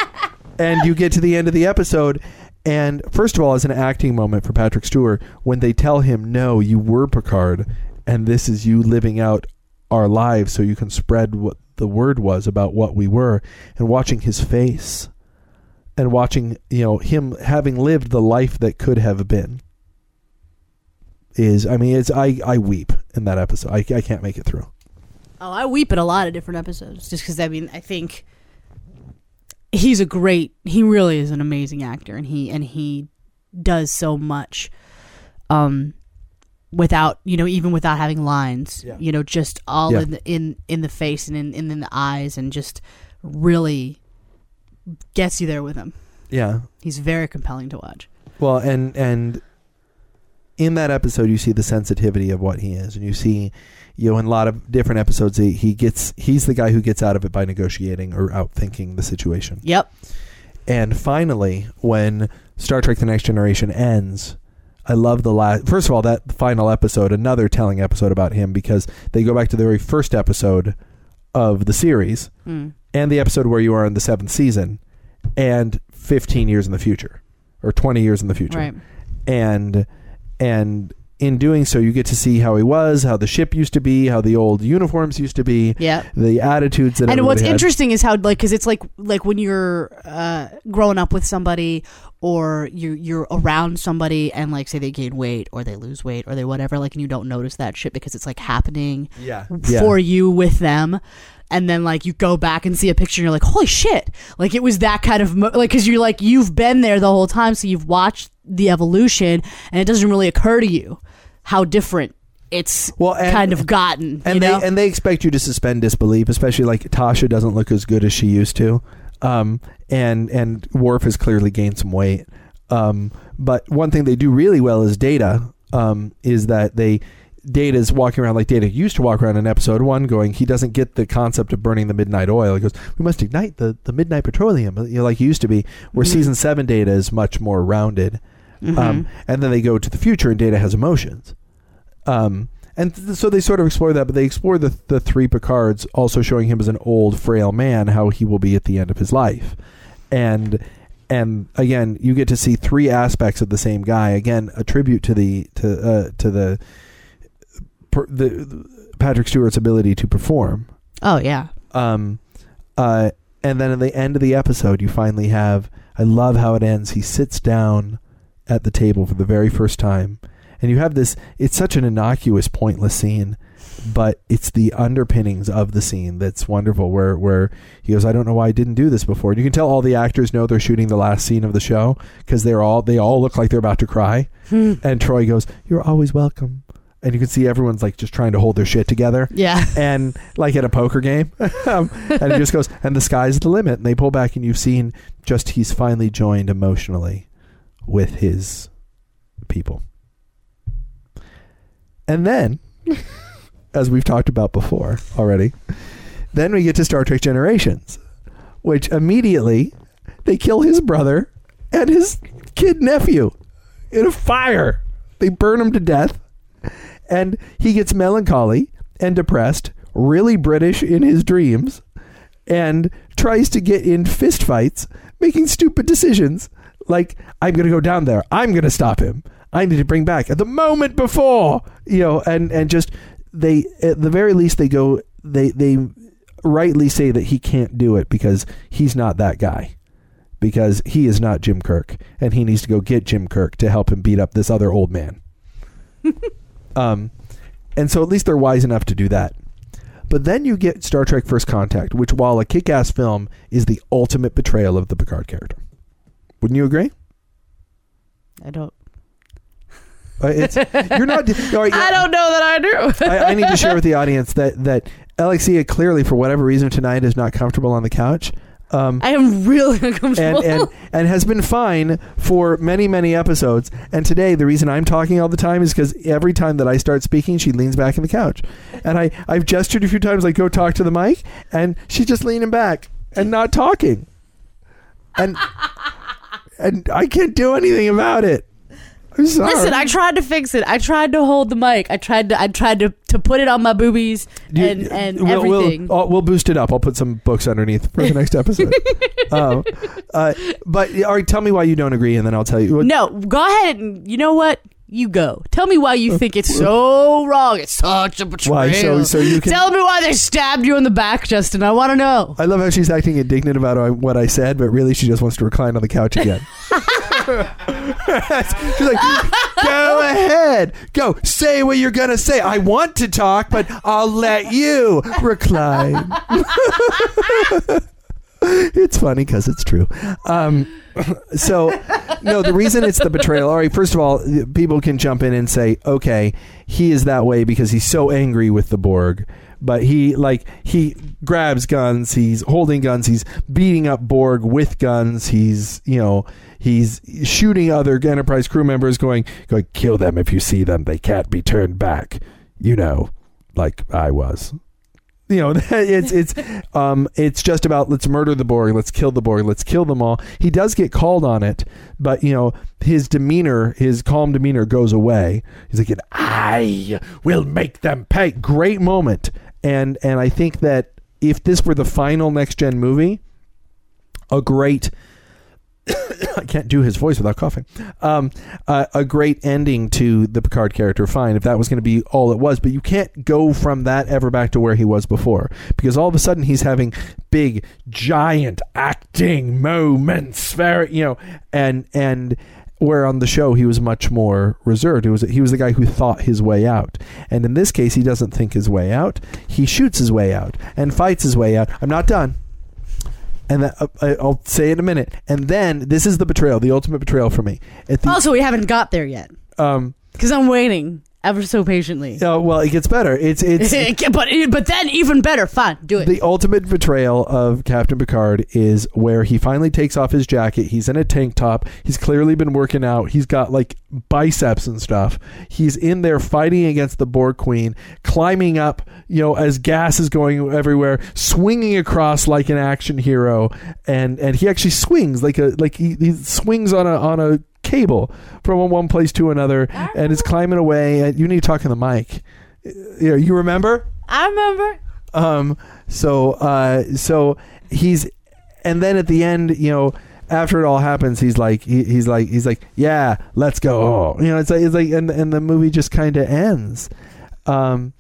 and you get to the end of the episode, and first of all, it's an acting moment for Patrick Stewart when they tell him, "No, you were Picard, and this is you living out our lives, so you can spread what the word was about what we were." And watching his face, and watching you know him having lived the life that could have been, is I mean, it's I I weep in that episode. I I can't make it through. Oh, I weep in a lot of different episodes just because I mean I think he's a great. He really is an amazing actor, and he and he does so much. Um, without you know even without having lines Yeah. you know just all Yeah. in the in in the face and in, in in the eyes and just really gets you there with him Yeah, he's very compelling to watch Well, and and in that episode, you see the sensitivity of what he is, and you see, you know, in a lot of different episodes, he, he gets he's the guy who gets out of it by negotiating or outthinking the situation. yep And finally, when Star Trek: The Next Generation ends, I love the last. First of all, that final episode, another telling episode about him because they go back to the very first episode of the series mm. and the episode where you are in the seventh season, and 15 years in the future, or 20 years in the future right and and in doing so you get to see how he was how the ship used to be how the old uniforms used to be yeah. the attitudes that and what's had. interesting is how like because it's like like when you're uh, growing up with somebody or you you're around somebody and like say they gain weight or they lose weight or they whatever like and you don't notice that shit because it's like happening yeah. yeah. for you with them and then like you go back and see a picture and you're like holy shit. Like it was that kind of mo- like because you're like you've been there the whole time so you've watched the evolution and it doesn't really occur to you how different it's Well, and- kind of gotten and they know? and they expect you to suspend disbelief especially like tasha doesn't look as good as she used to. Um and and Worf has clearly gained some weight. Um but one thing they do really well is data um is that they Data's walking around like Data used to walk around in episode one, going, he doesn't get the concept of burning the midnight oil. He goes, we must ignite the, the midnight petroleum, you know, like he used to be. Where Mhm. season seven Data is much more rounded. Mhm. Um, and then they go to the future, and Data has emotions. Um, and th- so they sort of explore that, but they explore the the three Picards, also showing him as an old, frail man, how he will be at the end of his life, and and again, you get to see three aspects of the same guy. Again, a tribute to the to uh, to the, per, the Patrick Stewart's ability to perform. oh yeah Um, uh, and then at the end of the episode, you finally have. I love how it ends. He sits down at the table for the very first time, and you have this. It's such an innocuous, pointless scene, but it's the underpinnings of the scene that's wonderful. Where where he goes, I don't know why I didn't do this before. And you can tell all the actors know they're shooting the last scene of the show because they're all they all look like they're about to cry. Hmm. And Troi goes, "You're always welcome." And you can see everyone's like just trying to hold their shit together. Yeah. and like at a poker game. um, and it just goes, and the sky's the limit. And they pull back, and you've seen just he's finally joined emotionally with his people. And then, as we've talked about before already, then we get to Star Trek Generations, which immediately they kill his brother and his kid nephew in a fire. They burn him to death and he gets melancholy and depressed, really British in his dreams, and tries to get in fistfights, making stupid decisions like I'm going to go down there, I'm going to stop him, I need to bring back at the moment before, you know, and and just they at the very least they go they they rightly say that he can't do it because he's not that guy. Because he is not Jim Kirk, and he needs to go get Jim Kirk to help him beat up this other old man. Um, and so at least they're wise enough to do that. But then you get Star Trek First Contact, which, while a kick ass film, is the ultimate betrayal of the Picard character. Wouldn't you agree? I don't. Uh, it's, you're not. all right, I don't know that I do. I, I need to share with the audience that that Alexia clearly, for whatever reason, tonight is not comfortable on the couch. Um, I am really uncomfortable. and, and and has been fine for many many episodes. And today, the reason I'm talking all the time is because every time that I start speaking, she leans back in the couch, and I I've gestured a few times like go talk to the mic, and she's just leaning back and not talking, and and I can't do anything about it. Listen, I tried to fix it. I tried to hold the mic. I tried to. I tried to, to put it on my boobies You- and and we'll, everything. We'll, uh, we'll boost it up. I'll put some books underneath for the next episode. um, uh, but all right, tell me why you don't agree, and then I'll tell you. What, no, go ahead and you know what? You go. Tell me why you think it's so wrong. It's such a betrayal. Why? So- so you can- tell me why they stabbed you in the back, Justin. I want to know. I love how she's acting indignant about uh, what I said, but really she just wants to recline on the couch again. she's like, go ahead. Go. Say what you're going to say. I want to talk, but I'll let you recline. it's funny because it's true. Um, so, no, the reason it's the betrayal. All right, first of all, people can jump in and say, okay, he is that way because he's so angry with the Borg. But he like he grabs guns. He's holding guns. He's beating up Borg with guns. He's you know he's shooting other Enterprise crew members, going going kill them if you see them. They can't be turned back. You know, like I was you know it's it's um it's just about let's murder the Borg, let's kill the Borg, let's kill them all. He does get called on it, but you know his demeanor, his calm demeanor goes away. He's like, "I will make them pay." Great moment, and and I think that if this were the final next gen movie, a great I can't do his voice without coughing. Um, uh, a great ending to the Picard character. Fine, if that was going to be all it was, but you can't go from that ever back to where he was before because all of a sudden he's having big, giant acting moments. Very, you know, and and where on the show he was much more reserved. It was he was the guy who thought his way out, and in this case he doesn't think his way out. He shoots his way out and fights his way out. I'm not done and that, uh, I- I'll say it in a minute. And then this is the betrayal, the ultimate betrayal for me. At the, Also, we haven't got there yet um, because I'm waiting ever so patiently. oh, well, it gets better. It's it's but but then even better. Fine, do it. the ultimate betrayal of Captain Picard is where he finally takes off his jacket. He's in a tank top. He's clearly been working out. He's got like biceps and stuff. He's in there fighting against the Borg Queen, climbing up, you know, as gas is going everywhere, swinging across like an action hero, and and he actually swings like a like he, he swings on a on a cable from one place to another, and it's climbing away. And you need to talk in the mic. You know, you remember? I remember. Um, so, uh, so he's, and then at the end, you know, after it all happens, he's like, he, he's like, he's like, yeah, let's go. You know, it's like, it's like, and and the movie just kind of ends. Um,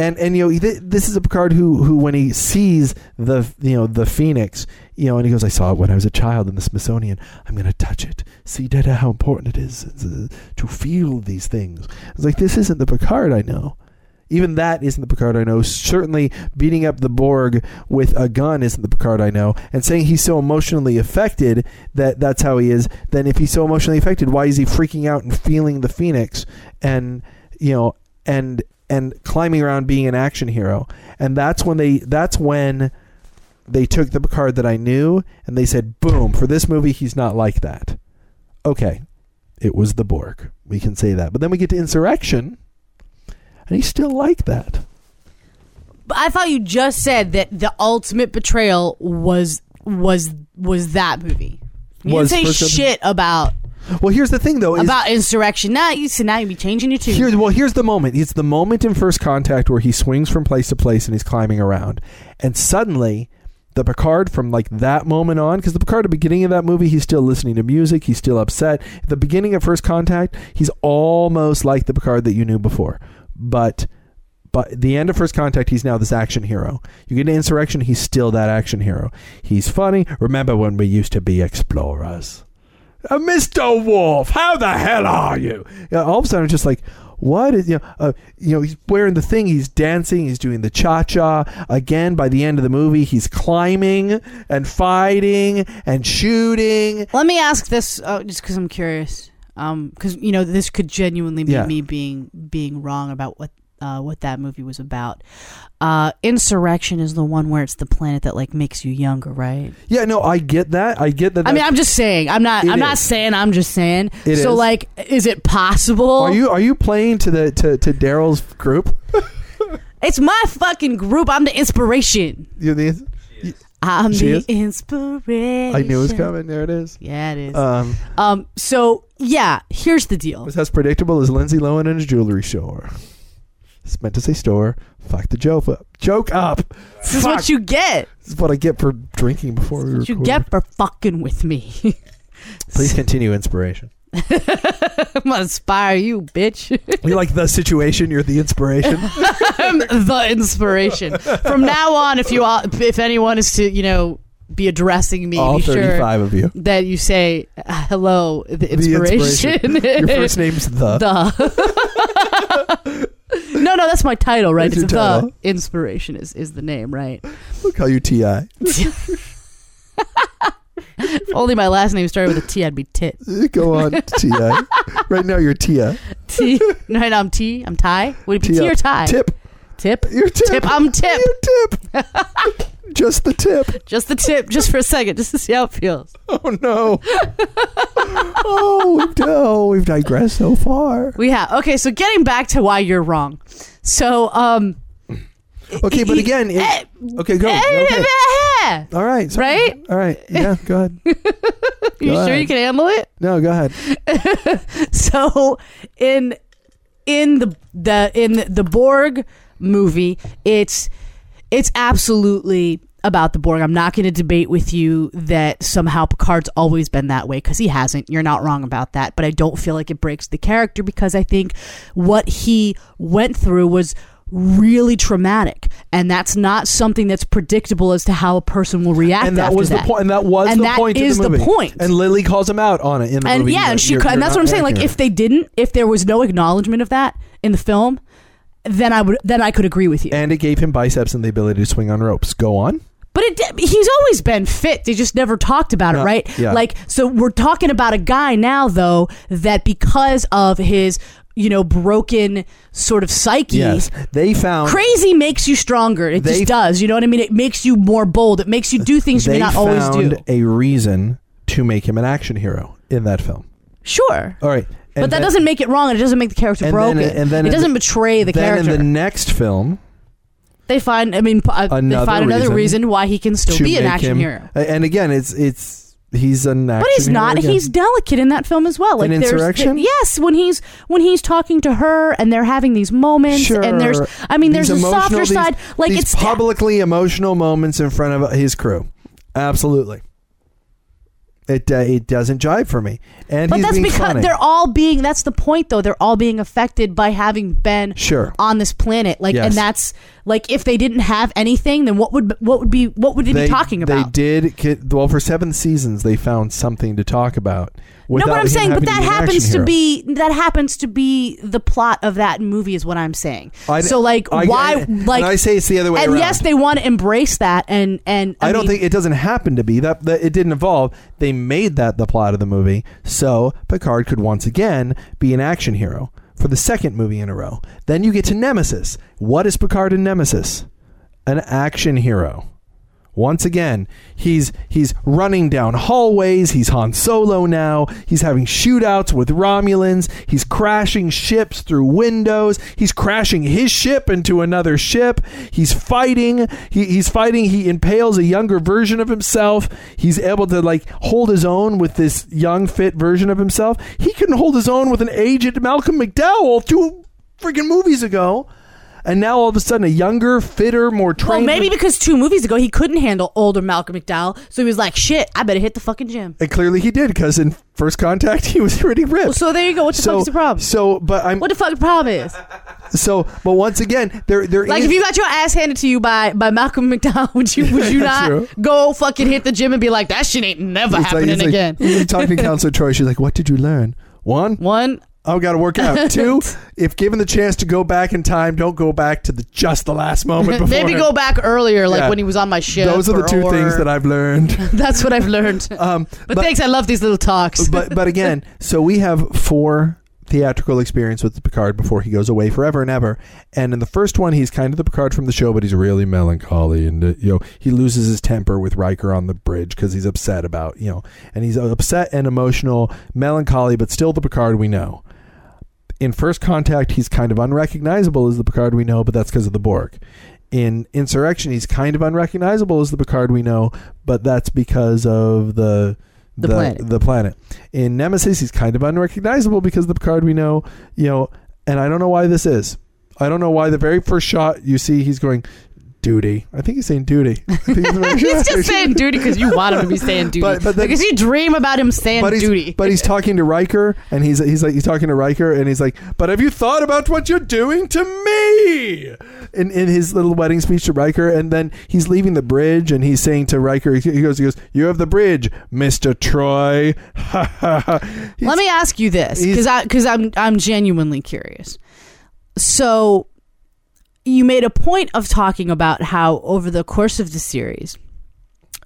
and and you know, th- this is a Picard who who when he sees the you know the Phoenix, you know, and he goes, I saw it when I was a child in the Smithsonian. I'm gonna touch it. See, Data, how important it is uh, to feel these things. It's like this isn't the Picard I know. Even that isn't the Picard I know. Certainly, beating up the Borg with a gun isn't the Picard I know. And saying he's so emotionally affected that that's how he is. Then, if he's so emotionally affected, why is he freaking out and feeling the Phoenix? And you know, and and climbing around being an action hero. And that's when they that's when they took the Picard that I knew and they said, "Boom, for this movie he's not like that." Okay. It was the Borg. We can say that. But then we get to Insurrection and he's still like that. But I thought you just said that the ultimate betrayal was was was that movie. You Was didn't say shit about Well, here's the thing though. is- about insurrection. Now you so now you be changing your tune. Here, well, here's the moment. It's the moment in First Contact where he swings from place to place and he's climbing around, and suddenly, the Picard from like that moment on, because the Picard at the beginning of that movie, he's still listening to music, he's still upset. At the beginning of First Contact, he's almost like the Picard that you knew before, but. But the end of First Contact, he's now this action hero. You get to Insurrection, he's still that action hero. He's funny. Remember when we used to be explorers? Uh, Mr. Worf, how the hell are you? Yeah, all of a sudden, I'm just like, what is you know? Uh, you know, he's wearing the thing. He's dancing. He's doing the cha cha again. By the end of the movie, he's climbing and fighting and shooting. Let me ask this, uh, just because I'm curious, because you know this could genuinely be Yeah. me being being wrong about what uh, what that movie was about. Uh, Insurrection is the one where it's the planet that like makes you younger, right? Yeah, no, I get that. I get that. I mean, I'm just saying. I'm not. I'm not saying. I'm just saying. It so, is. like, is it possible? are you are you playing to the to to Daryl's group? It's my fucking group. I'm the inspiration. You're the, I'm She the is? inspiration. I knew it was coming. There it is. Yeah, it is. Um, um. So yeah, here's the deal. was as predictable as Lindsay Lohan in a jewelry store. It's meant to say store. Fuck the joke up. Joke up. This is what you get. This is what I get for drinking before we What you get for fucking with me. Please continue inspiration. I'm gonna inspire you, bitch. You like the situation, you're the inspiration. I'm the inspiration. From now on, if you all, if anyone is to, you know, be addressing me, All be sure 35 of you. that you say hello, the The inspiration. Your first name's the. the. No, that's my title, right? That's it's your the inspiration is is the name, right? We'll call you T.I. If only my last name started with a T, I'd be Tit. Go on, T.I. Right now you're Tia. T. No, no, I'm T. I'm Ty. Would it be T or Ty? Tip. Tip. You're Tip. Tip. I'm Tip. You're Tip. Just the tip. Just the tip, just for a second, just to see how it feels. Oh no. oh, we've, oh, we've digressed so far. We have okay. So getting back to why you're wrong. So um. Okay, but again, it, Eh, okay, go. eh, Okay. eh, All right. sorry. Right? All right. Yeah, go ahead. You Go sure you can handle it? No, go ahead. So in in the the in the Borg movie, it's it's absolutely about the Borg. I'm not going to debate with you that somehow Picard's always been that way because he hasn't. You're not wrong about that, but I don't feel like it breaks the character because I think what he went through was really traumatic and that's not something that's predictable as to how a person will react and that was that. the. And that was And the that point. is of the, the movie. point. And Lily calls him out on it in the and movie. yeah, and she and that's what I'm saying. Like, if they didn't, if there was no acknowledgement of that in the film, then I would, then I could agree with you. and it gave him biceps and the ability to swing on ropes. Go on. but it, he's always been fit. They just never talked about No, it, right? yeah. Like, so we're talking about a guy now, though, that because of his, you know, broken sort of psyche. Yes, they found. Crazy makes you stronger. It just does. You know what I mean? It makes you more bold. It makes you do things you may not always found do. a reason to make him an action hero in that film. Sure. All right, but that then- doesn't make it wrong, and it doesn't make the character and broken. Then, and then it in doesn't the- betray the then character. in the next film, They find, I mean, p- uh, they Another find another reason reason why he can still to be an make action him, hero. And again, it's it's he's an action. But he's hero not. again. He's delicate in that film as well. Like In there's Insurrection? yes, when he's when he's talking to her and they're having these moments Sure. and there's I mean there's These a softer these- side like these it's publicly emotional moments in front of his crew. Absolutely. It uh, it doesn't jive for me, and but that's because funny. they're all being that's the point though they're all being affected by having been Sure. on this planet like Yes. and that's like if they didn't have anything then what would what would be what would they, be talking about They did well for seven seasons. They found something to talk about. no, but I'm saying, but that happens to hero. be that happens to be the plot of that movie, is what I'm saying. I- so, like, I- why, and like, I say it's the other way and around. yes, they want to embrace that, and and I, I, don't mean, think it doesn't happen to be that, that it didn't evolve. They made that the plot of the movie, so Picard could once again be an action hero for the second movie in a row. Then you get to Nemesis. What is Picard in Nemesis? An action hero. Once again, he's he's running down hallways. He's Han Solo now. He's having shootouts with Romulans. He's crashing ships through windows. He's crashing his ship into another ship. He's fighting. He, he's fighting. He impales a younger version of himself. He's able to like hold his own with this young, fit version of himself. He couldn't hold his own with an aged Malcolm McDowell two freaking movies ago. And now all of a sudden, a younger, fitter, more trained. Well, maybe because two movies ago he couldn't handle older Malcolm McDowell, so he was like, "Shit, I better hit the fucking gym." And clearly he did because in First Contact he was pretty ripped. Well, so there you go. What the so, fuck is the problem? So, but I'm What the fuck the problem is? so, but once again, there there Like is- if you got your ass handed to you by by Malcolm McDowell, would you would you not True. go fucking hit the gym and be like, "That shit ain't never it's happening like- again"? you're talking to Counselor Troi, she's like, "What did you learn? One, One, I've got to work out. Two, if given the chance to go back in time, don't go back to the just the last moment before. maybe go back earlier, like Yeah. when he was on my ship. Those are the or- two things that I've learned. That's what I've learned. Um, but, thanks, I love these little talks. but but again, so we have four theatrical experience with Picard before he goes away forever and ever. And in the first one, he's kind of the Picard from the show, but he's really melancholy, and uh, you know he loses his temper with Riker on the bridge because he's upset about you know, and he's upset and emotional, melancholy, but still the Picard we know. In First Contact, he's kind of unrecognizable as the Picard we know, but that's because of the Borg. In Insurrection, he's kind of unrecognizable as the Picard we know, but that's because of the The planet. The planet. In Nemesis, he's kind of unrecognizable because the Picard we know, you know, and I don't know why this is. I don't know why the very first shot you see he's going duty. I think he's saying duty. I think he's, He's just saying duty because you want him to be saying duty. But- but then- because you dream about him saying but duty. but he's talking to Riker, and he's he's like he's talking to Riker, and he's like, "But have you thought about what you're doing to me?" In in his little wedding speech to Riker, and then he's leaving the bridge, and he's saying to Riker, he goes, he goes, "You have the bridge, Mister Troi." Let me ask you this because I because I'm I'm genuinely curious. So you made a point of talking about how over the course of the series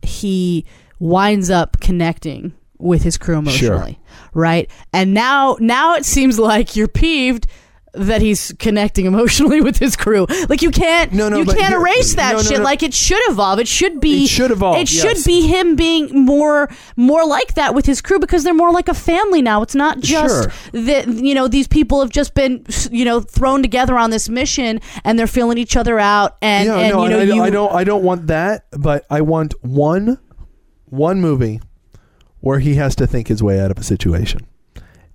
he winds up connecting with his crew emotionally, right? And now now it seems like you're peeved that he's connecting emotionally with his crew. Like you can't No, no, you can't erase that no, no, shit. no. Like it should evolve. It should be It should evolve, It yes. should be him being more more like that with his crew because they're more like a family now. It's not just Sure. that you know these people have just been you know thrown together on this mission and they're feeling each other out and, yeah, and no, you know I, don't- you I don't I don't want that, but I want one one movie where he has to think his way out of a situation.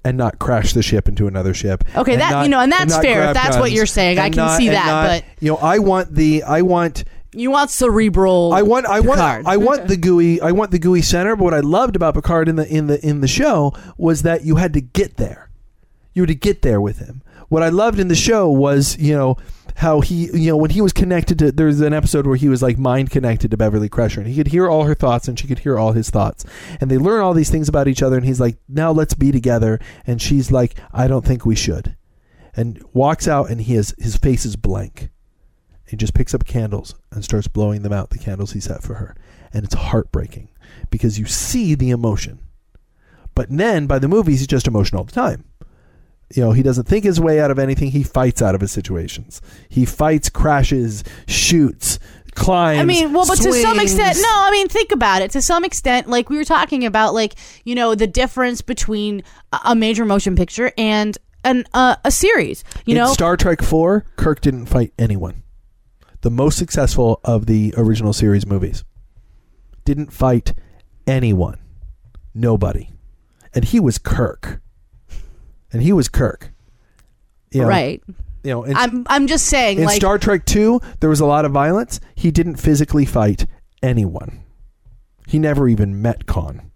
And not crash the ship into another ship. Okay, that- not- you know, and that's not fair if grab that's what you're saying. I can not- see that, not- but- you know, I want the I want you want cerebral. I want I want Picard. I want the gooey I want the gooey center. But what I loved about Picard in the in the in the show was that you had to get there. You had to get there with him. What I loved in the show was you know how he you know when he was connected to there's an episode where he was like mind connected to Beverly Crusher and he could hear all her thoughts and she could hear all his thoughts and they learn all these things about each other and he's like now let's be together and she's like I don't think we should and walks out and he has his face is blank he just picks up candles and starts blowing them out, the candles he set for her. And it's heartbreaking because you see the emotion. But then by the movies, he's just emotional all the time. You know, he doesn't think his way out of anything. He fights out of his situations. He fights, crashes, shoots, climbs. I mean, well, but to some extent, no. I mean, think about it. To some extent, like we were talking about, like you know, the difference between a- major motion picture and an uh, a series. You In know, Star Trek 4, Kirk didn't fight anyone. The most successful of the original series movies. Didn't fight anyone. Nobody. And he was Kirk. And he was Kirk. You know, right? You know, in, I'm I'm just saying, in like Star Trek 2, there was a lot of violence. He didn't physically fight anyone. He never even met Khan.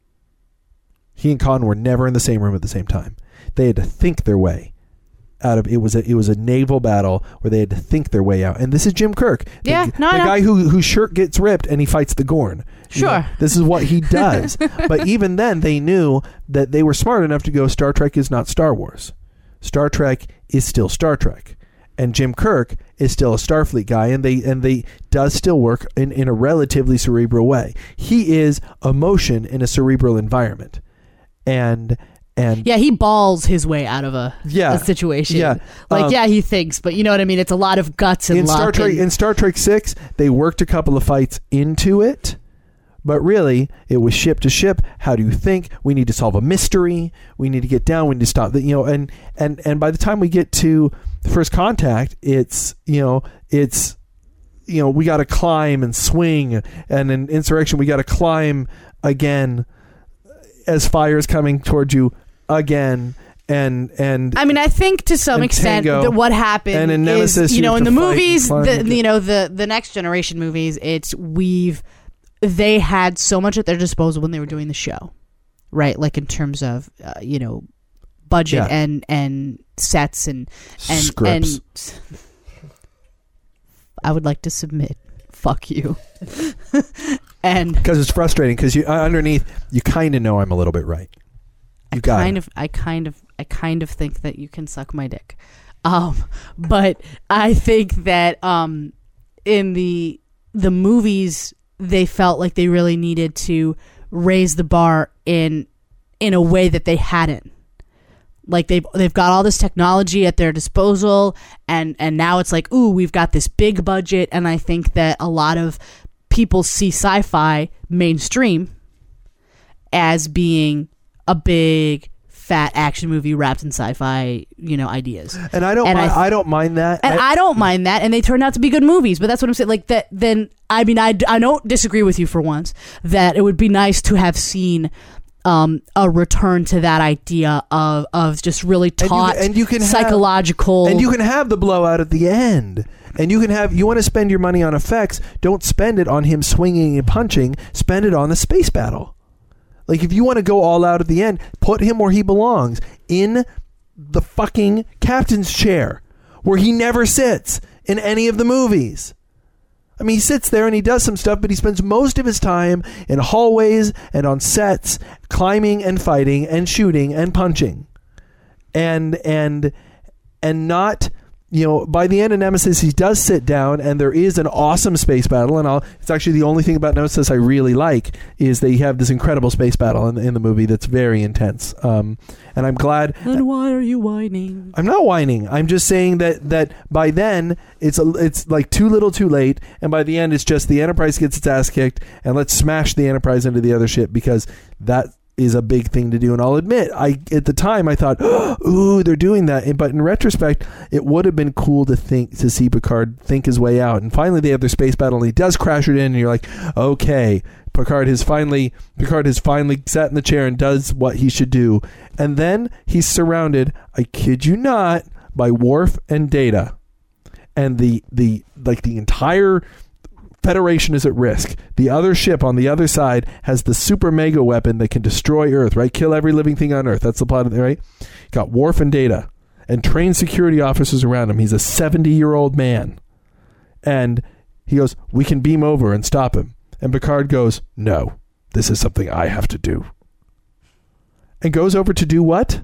He and Khan were never in the same room at the same time. They had to think their way out of it was a it was a naval battle where they had to think their way out. And this is Jim Kirk. The, Yeah, no, the know. guy who whose shirt gets ripped and he fights the Gorn. You know, Sure. this is what he does. but even then they knew that they were smart enough to go Star Trek is not Star Wars. Star Trek is still Star Trek. And Jim Kirk is still a Starfleet guy and they and they does still work in, in a relatively cerebral way. He is emotion in a cerebral environment. And and Yeah, he balls his way out of a, Yeah. a situation. Yeah. Like, Um, yeah, he thinks, but you know what I mean? It's a lot of guts and in. Star Trek and- in Star Trek Six, they worked a couple of fights into it, but really it was ship to ship. How do you think? We need to solve a mystery. We need to get down. We need to stop that. You know, and and and by the time we get to the first contact, it's you know it's you know we got to climb and swing, and in insurrection we got to climb again as fire is coming towards you again. And and I mean, I think to some and extent Tango. that what happened And in is, you you know, in the movies, the, you know, the the next generation movies, it's we've they had so much at their disposal when they were doing the show, right? Like in terms of uh, you know budget Yeah. and and sets and and Scripts. and I would like to submit. Fuck you. and because it's frustrating because you uh, underneath you kind of know I'm a little bit right. You I got kind it. of I kind of I kind of think that you can suck my dick. Um but I think that um in the the movies they felt like they really needed to raise the bar in in a way that they hadn't. Like they've they've got all this technology at their disposal and and now it's like, ooh, we've got this big budget and I think that a lot of people see sci-fi mainstream as being a big fat action movie wrapped in sci-fi, you know, ideas. and I don't. and mi- I- I, don't mind that. And I, don't mind that, and they turned out to be good movies. But that's what I'm saying. Like that, then I mean, I, I don't disagree with you for once that it would be nice to have seen um, a return to that idea of of just really taut and you can have- psychological. and you can have the blowout at the end. And you can have. You want to spend your money on effects? Don't spend it on him swinging and punching. Spend it on the space battle. Like if you want to go all out at the end, put him where he belongs in the fucking captain's chair, where he never sits in any of the movies. I mean, he sits there and he does some stuff, but he spends most of his time in hallways and on sets, climbing and fighting and shooting and punching, and and and not. You know, by the end of Nemesis, he does sit down, and there is an awesome space battle. And I'll, it's actually the only thing about Nemesis I really like is they have this incredible space battle in, in the movie that's very intense. Um, and I'm glad then why are you whining? I'm not whining. I'm just saying that that by then it's a, it's like too little, too late, and by the end it's just the Enterprise gets its ass kicked, and let's smash the Enterprise into the other ship because that is a big thing to do. And I'll admit, I at the time I thought, ooh, they're doing that, but in retrospect, it would have been cool to think to see Picard think his way out. And finally, they have their space battle, and he does crash it in, and you're like, okay. Picard has finally Picard has finally sat in the chair and does what he should do. And then he's surrounded, I kid you not, by Worf and Data. And the the like the entire Federation is at risk. The other ship on the other side has the super mega weapon that can destroy Earth, right? Kill every living thing on Earth. That's the plot of it, right? Got Worf and Data and trained security officers around him. He's a 70 year old man. And he goes, We can beam over and stop him. And Picard goes, No, this is something I have to do. And goes over to do what?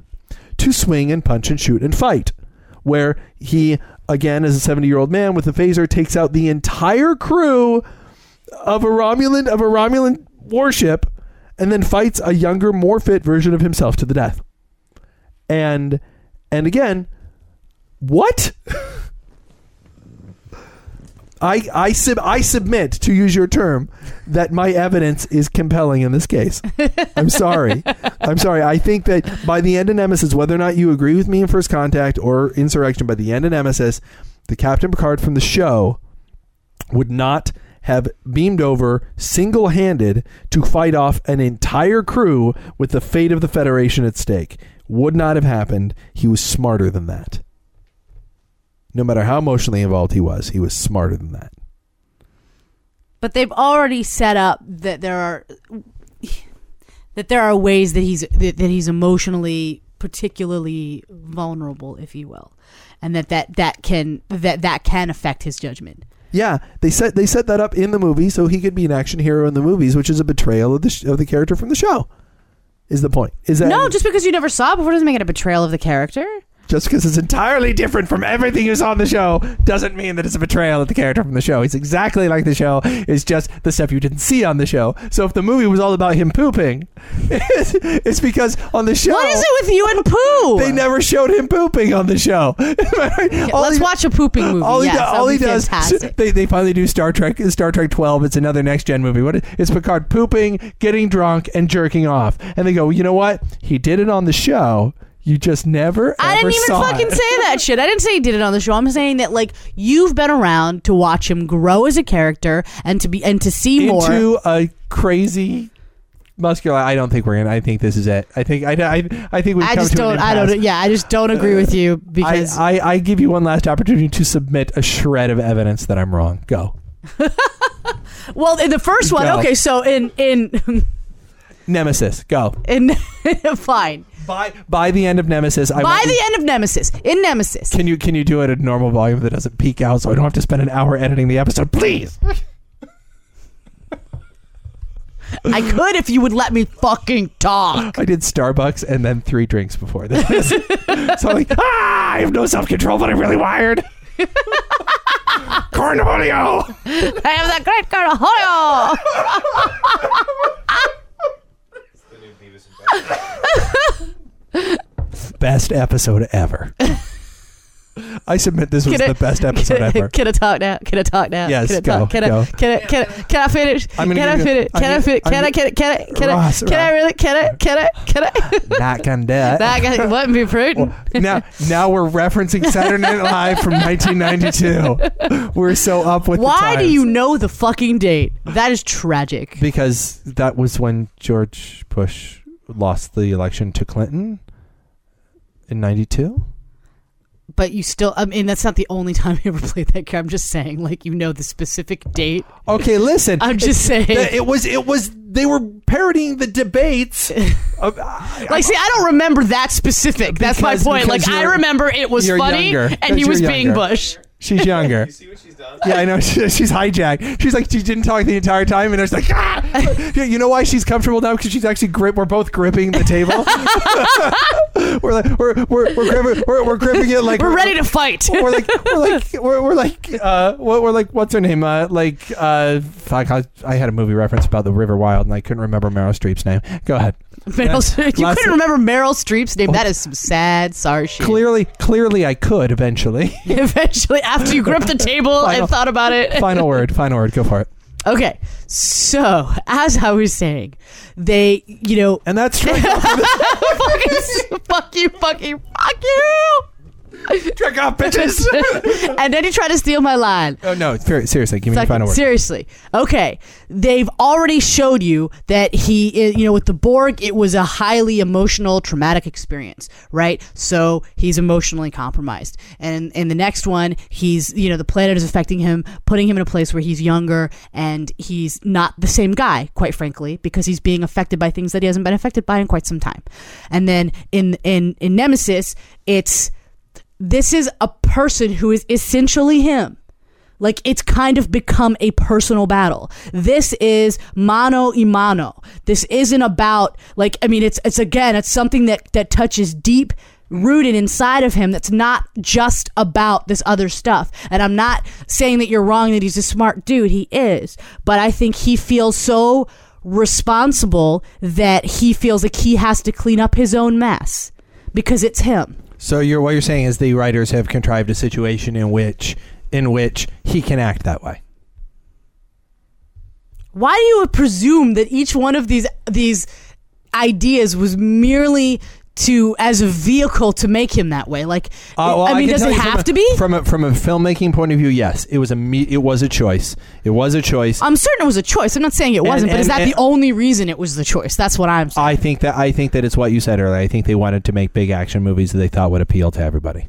To swing and punch and shoot and fight. Where he, again, as a 70 year old man with a phaser, takes out the entire crew of a Romulan of a Romulan warship and then fights a younger, more fit version of himself to the death. And and again, what? I I sub I submit to use your term that my evidence is compelling in this case. I'm sorry. I'm sorry. I think that by the end of Nemesis, whether or not you agree with me in First Contact or Insurrection, by the end of Nemesis, the Captain Picard from the show would not have beamed over single handed to fight off an entire crew with the fate of the Federation at stake. Would not have happened. He was smarter than that. No matter how emotionally involved he was, he was smarter than that. But they've already set up that there are that there are ways that he's that, that he's emotionally particularly vulnerable, if you will, and that that that can that that can affect his judgment. Yeah, they set they set that up in the movie so he could be an action hero in the movies, which is a betrayal of the sh- of the character from the show. Is the point? Is that No, just because you never saw it before doesn't make it a betrayal of the character. Just because it's entirely different from everything you saw on the show doesn't mean that it's a betrayal of the character from the show. He's exactly like the show. It's just the stuff you didn't see on the show. So if the movie was all about him pooping, it's, because on the show What is it with you and poo? they never showed him pooping on the show. All Let's he- watch a pooping movie. all he, yes, do- all he does, fantastic. they, they finally do Star Trek, Star Trek 12. It's another next gen movie. What? It's Picard pooping, getting drunk, and jerking off. And they go, you know what? He did it on the show. You just never. I didn't even fucking it. say that shit. I didn't say he did it on the show. I'm saying that like you've been around to watch him grow as a character and to be and to see more. into a crazy muscular. I don't think we're gonna. I think this is it. I think I. I, I think we. I just don't. I don't. Yeah, I just don't agree with you because I, I, I give you one last opportunity to submit a shred of evidence that I'm wrong. Go. well, in the first one, Go. okay, so in in Nemesis. Go. in fine. By by the end of Nemesis, I By want you- the end of Nemesis, in Nemesis, Can you can you do it at a normal volume that doesn't peak out so I don't have to spend an hour editing the episode, please? I could if you would let me fucking talk. I did Starbucks and then three drinks before this. so I'm like, ah, I have no self control, but I'm really wired. Cornholio. I have the great Cornholio. Best episode ever. I submit this was Can the best episode can ever. Can I talk now? Can I talk now? Yes, can I go, talk? Can go. I? Can I? Can I? Can I finish? Can gonna I finish? Can I finish? Can I? Can I? Can I? Can I? Can I really? Can I? Can I? Can I? Not gonna do it. That guy wouldn't be prudent. now, now we're referencing Saturday Night Live from 1992. We're so up with the Why do you know the fucking date? That is tragic. Because that was when George Bush lost the election to Clinton in 92. But you still, I mean, that's not the only time you ever played that game. I'm just saying, like, you know the specific date. Okay, listen. I'm just saying. It, was it was they were parodying the debates. of, I- Like, see, I don't remember that specific. That's my point. Like, I remember it was funny, younger. and he was being. Bush. She's younger. see what she's done? Yeah, I know. She, she's hijacked. She's like she didn't talk the entire time, and it's like, ah! Yeah, you know why she's comfortable now? Because she's actually grip. We're both gripping the table. we're like we're we're we're gripping, we're, we're gripping it like We're ready to fight. we're like we're like we're, we're like uh what we're like what's her name uh like uh fuck I, I had a movie reference about the River Wild and I couldn't remember Meryl Streep's name. Go ahead. Meryl, Streep- you couldn't remember Meryl Streep's name. That is some sad, sorry shit. Clearly, clearly I could eventually. Eventually, after you gripped the table Final- and thought about it. final word. Final word. Go for it. Okay, so as I was saying, they, you know, And that's fucking, fuck you, fuck you, fuck you. Trek off, bitches. and then he tried to steal my line. oh no! ser- Seriously, give me your final word. seriously. Okay. They've already showed you that he, i- you know, with the Borg, it was a highly emotional, traumatic experience, right? So he's emotionally compromised. And in the next one, he's, you know, the planet is affecting him, putting him in a place where he's younger and he's not the same guy, quite frankly, because he's being affected by things that he hasn't been affected by in quite some time. And then in in in Nemesis, it's this is a person who is essentially him. Like it's kind of become a personal battle. This is mano y mano. This isn't about like I mean it's it's again it's something that that touches deep rooted inside of him that's not just about this other stuff. And I'm not saying that you're wrong that he's a smart dude. He is. But I think he feels so responsible that he feels like he has to clean up his own mess because it's him. So you're what you're saying is the writers have contrived a situation in which in which he can act that way. why do you presume that each one of these these ideas was merely to as a vehicle to make him that way like Uh, well, i mean can does it have a- to be from a from a filmmaking point of view? Yes, it was a me- it was a choice. It was a choice. i'm certain it was a choice i'm not saying it wasn't but is that and- the only reason it was the choice that's what i'm saying I think that I think that it's what you said earlier. I think they wanted to make big action movies that they thought would appeal to everybody.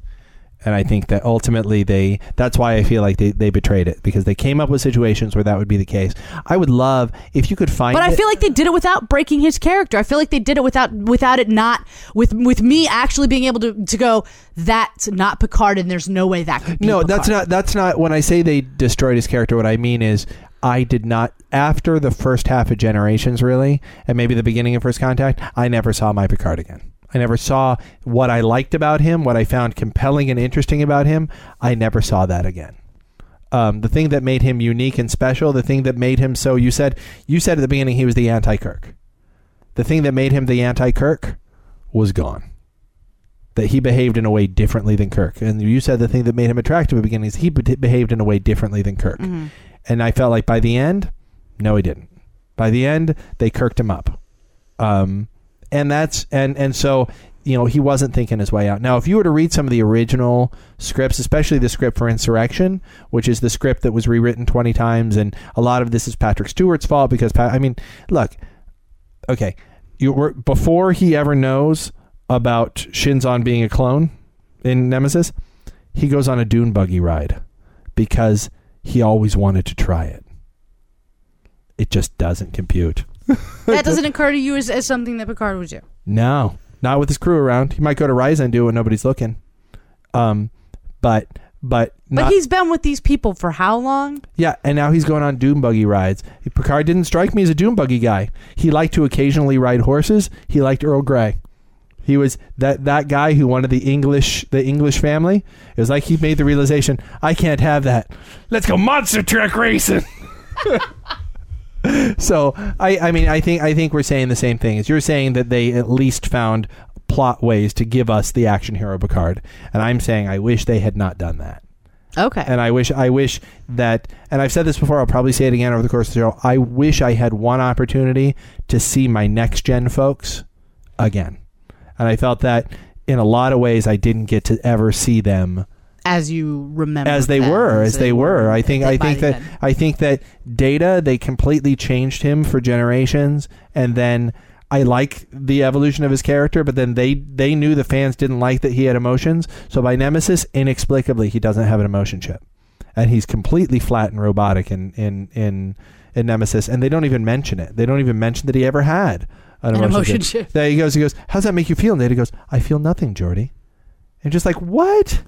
And I think that ultimately they that's why I feel like they, they betrayed it because they came up with situations where that would be the case. I would love if you could find but I it- feel like they did it without breaking his character. I feel like they did it without without it not with with me actually being able to to go that's not Picard and there's no way that could be No, Picard. that's not that's not when I say they destroyed his character what I mean is I did not after the first half of Generations really and maybe the beginning of First Contact, I never saw my Picard again. I never saw what I liked about him, what I found compelling and interesting about him. I never saw that again. Um, the thing that made him unique and special, the thing that made him so you said you said at the beginning he was the anti Kirk. The thing that made him the anti Kirk was gone. That he behaved in a way differently than Kirk. And you said the thing that made him attractive at the beginning is he be- behaved in a way differently than Kirk. And I felt like by the end, no, he didn't. By the end, they kirked him up. Um, and that's and and so you know he wasn't thinking his way out. Now, if you were to read some of the original scripts, especially the script for Insurrection, which is the script that was rewritten twenty times, and a lot of this is Patrick Stewart's fault because Pa- I mean, look, okay, you were before he ever knows about Shinzon being a clone in Nemesis, he goes on a dune buggy ride because he always wanted to try it. It just doesn't compute. That doesn't occur to you as, as something that Picard would do. No, not with his crew around. He might go to Risa and do it when nobody's looking. Um, but but But he's been with these people for how long? yeah, and now he's going on doom buggy rides. Picard didn't strike me as a doom buggy guy. He liked to occasionally ride horses. He liked Earl Grey. He was that that guy who wanted the English the English family. It was like he made the realization, I can't have that. Let's go monster truck racing. so I, I mean I think I think we're saying the same thing as you're saying that they at least found plot ways to give us the action hero Picard, and I'm saying I wish they had not done that. Okay. And I wish I wish that and I've said this before, I'll probably say it again over the course of the show. I wish I had one opportunity to see my next gen folks again. And I felt that in a lot of ways I didn't get to ever see them as you remember, as they them, were as they were. i think i think that i think that data they completely changed him for generations and then i like the evolution of his character but then they they knew the fans didn't like that he had emotions. So by nemesis inexplicably he doesn't have an emotion chip. And he's completely flat and robotic in in in, in nemesis and they don't even mention it. They don't even mention that he ever had an, An emotion, emotion chip. chip. There he goes he goes how's that make you feel? And Data goes i feel nothing Geordi. And just like what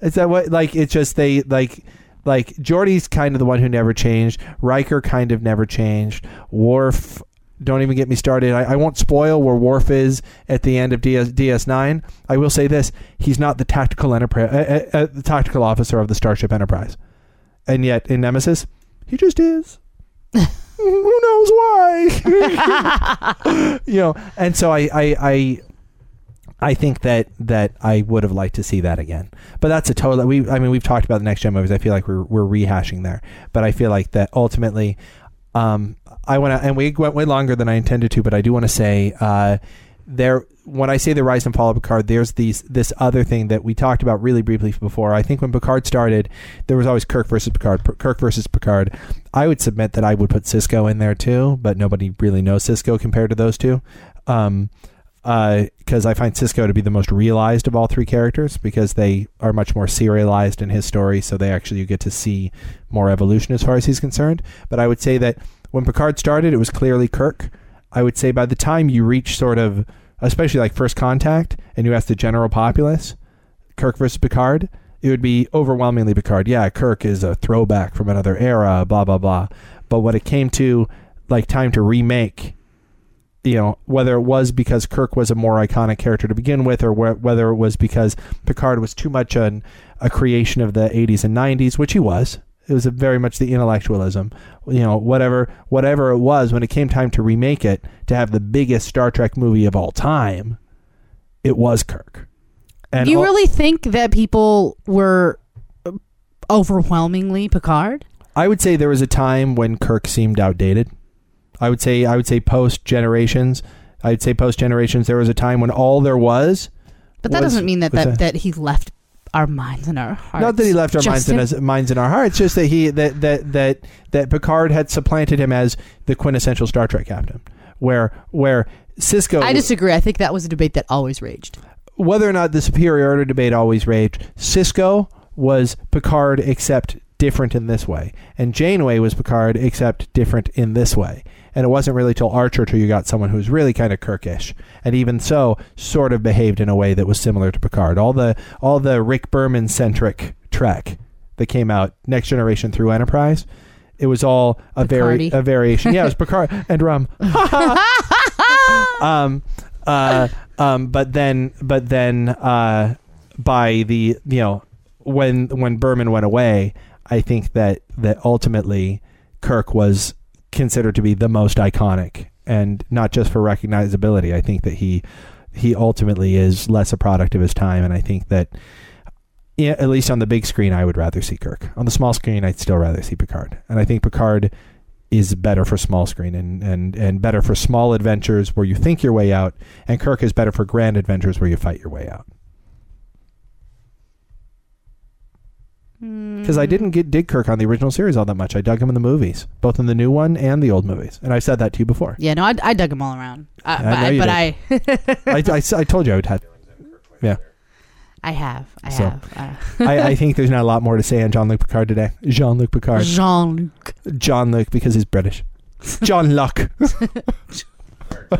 is that what like it's just they like like Geordi's kind of the one who never changed. Riker kind of never changed. Worf don't even get me started. I, I won't spoil where Worf is at the end of DS, DS9. I will say this: he's not the tactical enterprise, uh, uh, uh, the tactical officer of the Starship Enterprise, and yet in Nemesis, he just is. Who knows why? you know, and so I, I, I I think that that I would have liked to see that again. But that's a total. We I mean we've talked about the next gen movies. I feel like we're we're rehashing there. But I feel like that ultimately, um, I want to and we went way longer than I intended to. But I do want to say uh, there when I say the rise and fall of Picard, there's these this other thing that we talked about really briefly before. I think when Picard started, there was always Kirk versus Picard, Kirk versus Picard. I would submit that I would put Sisko in there too, but nobody really knows Sisko compared to those two. Um, Uh, because I find Sisko to be the most realized of all three characters because they are much more serialized in his story, so they actually you get to see more evolution as far as he's concerned. But I would say that when Picard started, it was clearly Kirk. I would say by the time you reach sort of, especially like First Contact, and you ask the general populace, Kirk versus Picard, it would be overwhelmingly Picard. Yeah, Kirk is a throwback from another era, blah blah blah. But when it came to like time to remake you know whether it was because Kirk was a more iconic character to begin with, or wh- whether it was because Picard was too much an, a creation of the 80s and 90s, which he was. It was a very much the intellectualism, you know, whatever whatever it was. When it came time to remake it, to have the biggest Star Trek movie of all time, it was Kirk. And Do you all- really think that people were uh, overwhelmingly Picard? I would say there was a time when Kirk seemed outdated. I would say I would say post generations. I'd say post generations. There was a time when all there was. But that was- doesn't mean that, that, a- that he left our minds and our hearts. Not that he left our minds his, minds in our hearts, just that he that that that that Picard had supplanted him as the quintessential Star Trek captain. Where where Sisko, I disagree. I think that was a debate that always raged. whether or not the superiority debate always raged, Sisko was Picard except different in this way, and Janeway was Picard except different in this way. And it wasn't really till Archer till you got someone who was really kind of Kirkish, and even so, sort of behaved in a way that was similar to Picard. All the all the Rick Berman centric Trek that came out Next Generation through Enterprise, it was all a very Picardy. a variation. Yeah, it was Picard and rum. um, uh, um, but then, but then, uh, by the you know when when Berman went away, I think that that ultimately Kirk was considered to be the most iconic, and not just for recognizability. I think that he he ultimately is less a product of his time, and I think that. At least on the big screen, I would rather see Kirk. On the small screen, I'd still rather see Picard. And I think Picard is better for small screen and, and, and better for small adventures where you think your way out, and Kirk is better for grand adventures where you fight your way out. Because I didn't get dig Kirk on the original series all that much. I dug him in the movies, both in the new one and the old movies, and I've said that to you before. Yeah, no, I, I dug him all around. Uh, I but know you but did. I, I, I, s- I told you I would have. Yeah, I have, I So, have. Uh, I, I think there's not a lot more to say on Jean Luc Picard today. Jean Luc Picard, Jean Luc. John Luc because he's British. John Luck,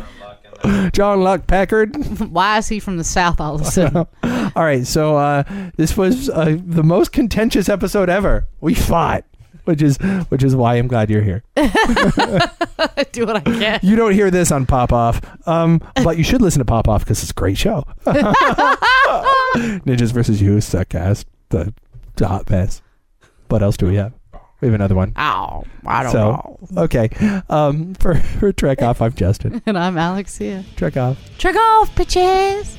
John Luck Packard. Why is he from the south all of a sudden? All right, so uh, this was uh, the most contentious episode ever. We fought, which is which is why I'm glad you're here. Do what I can. You don't hear this on Pop Off, um, but you should listen to Pop Off because it's a great show. Ninjas versus you, Suckcast, the, the hot mess. What else do we have? We have another one. Ow, I don't So know. okay, um, for for Trek Off, I'm Justin. And I'm Alexia. Trek Off. Trick off, bitches.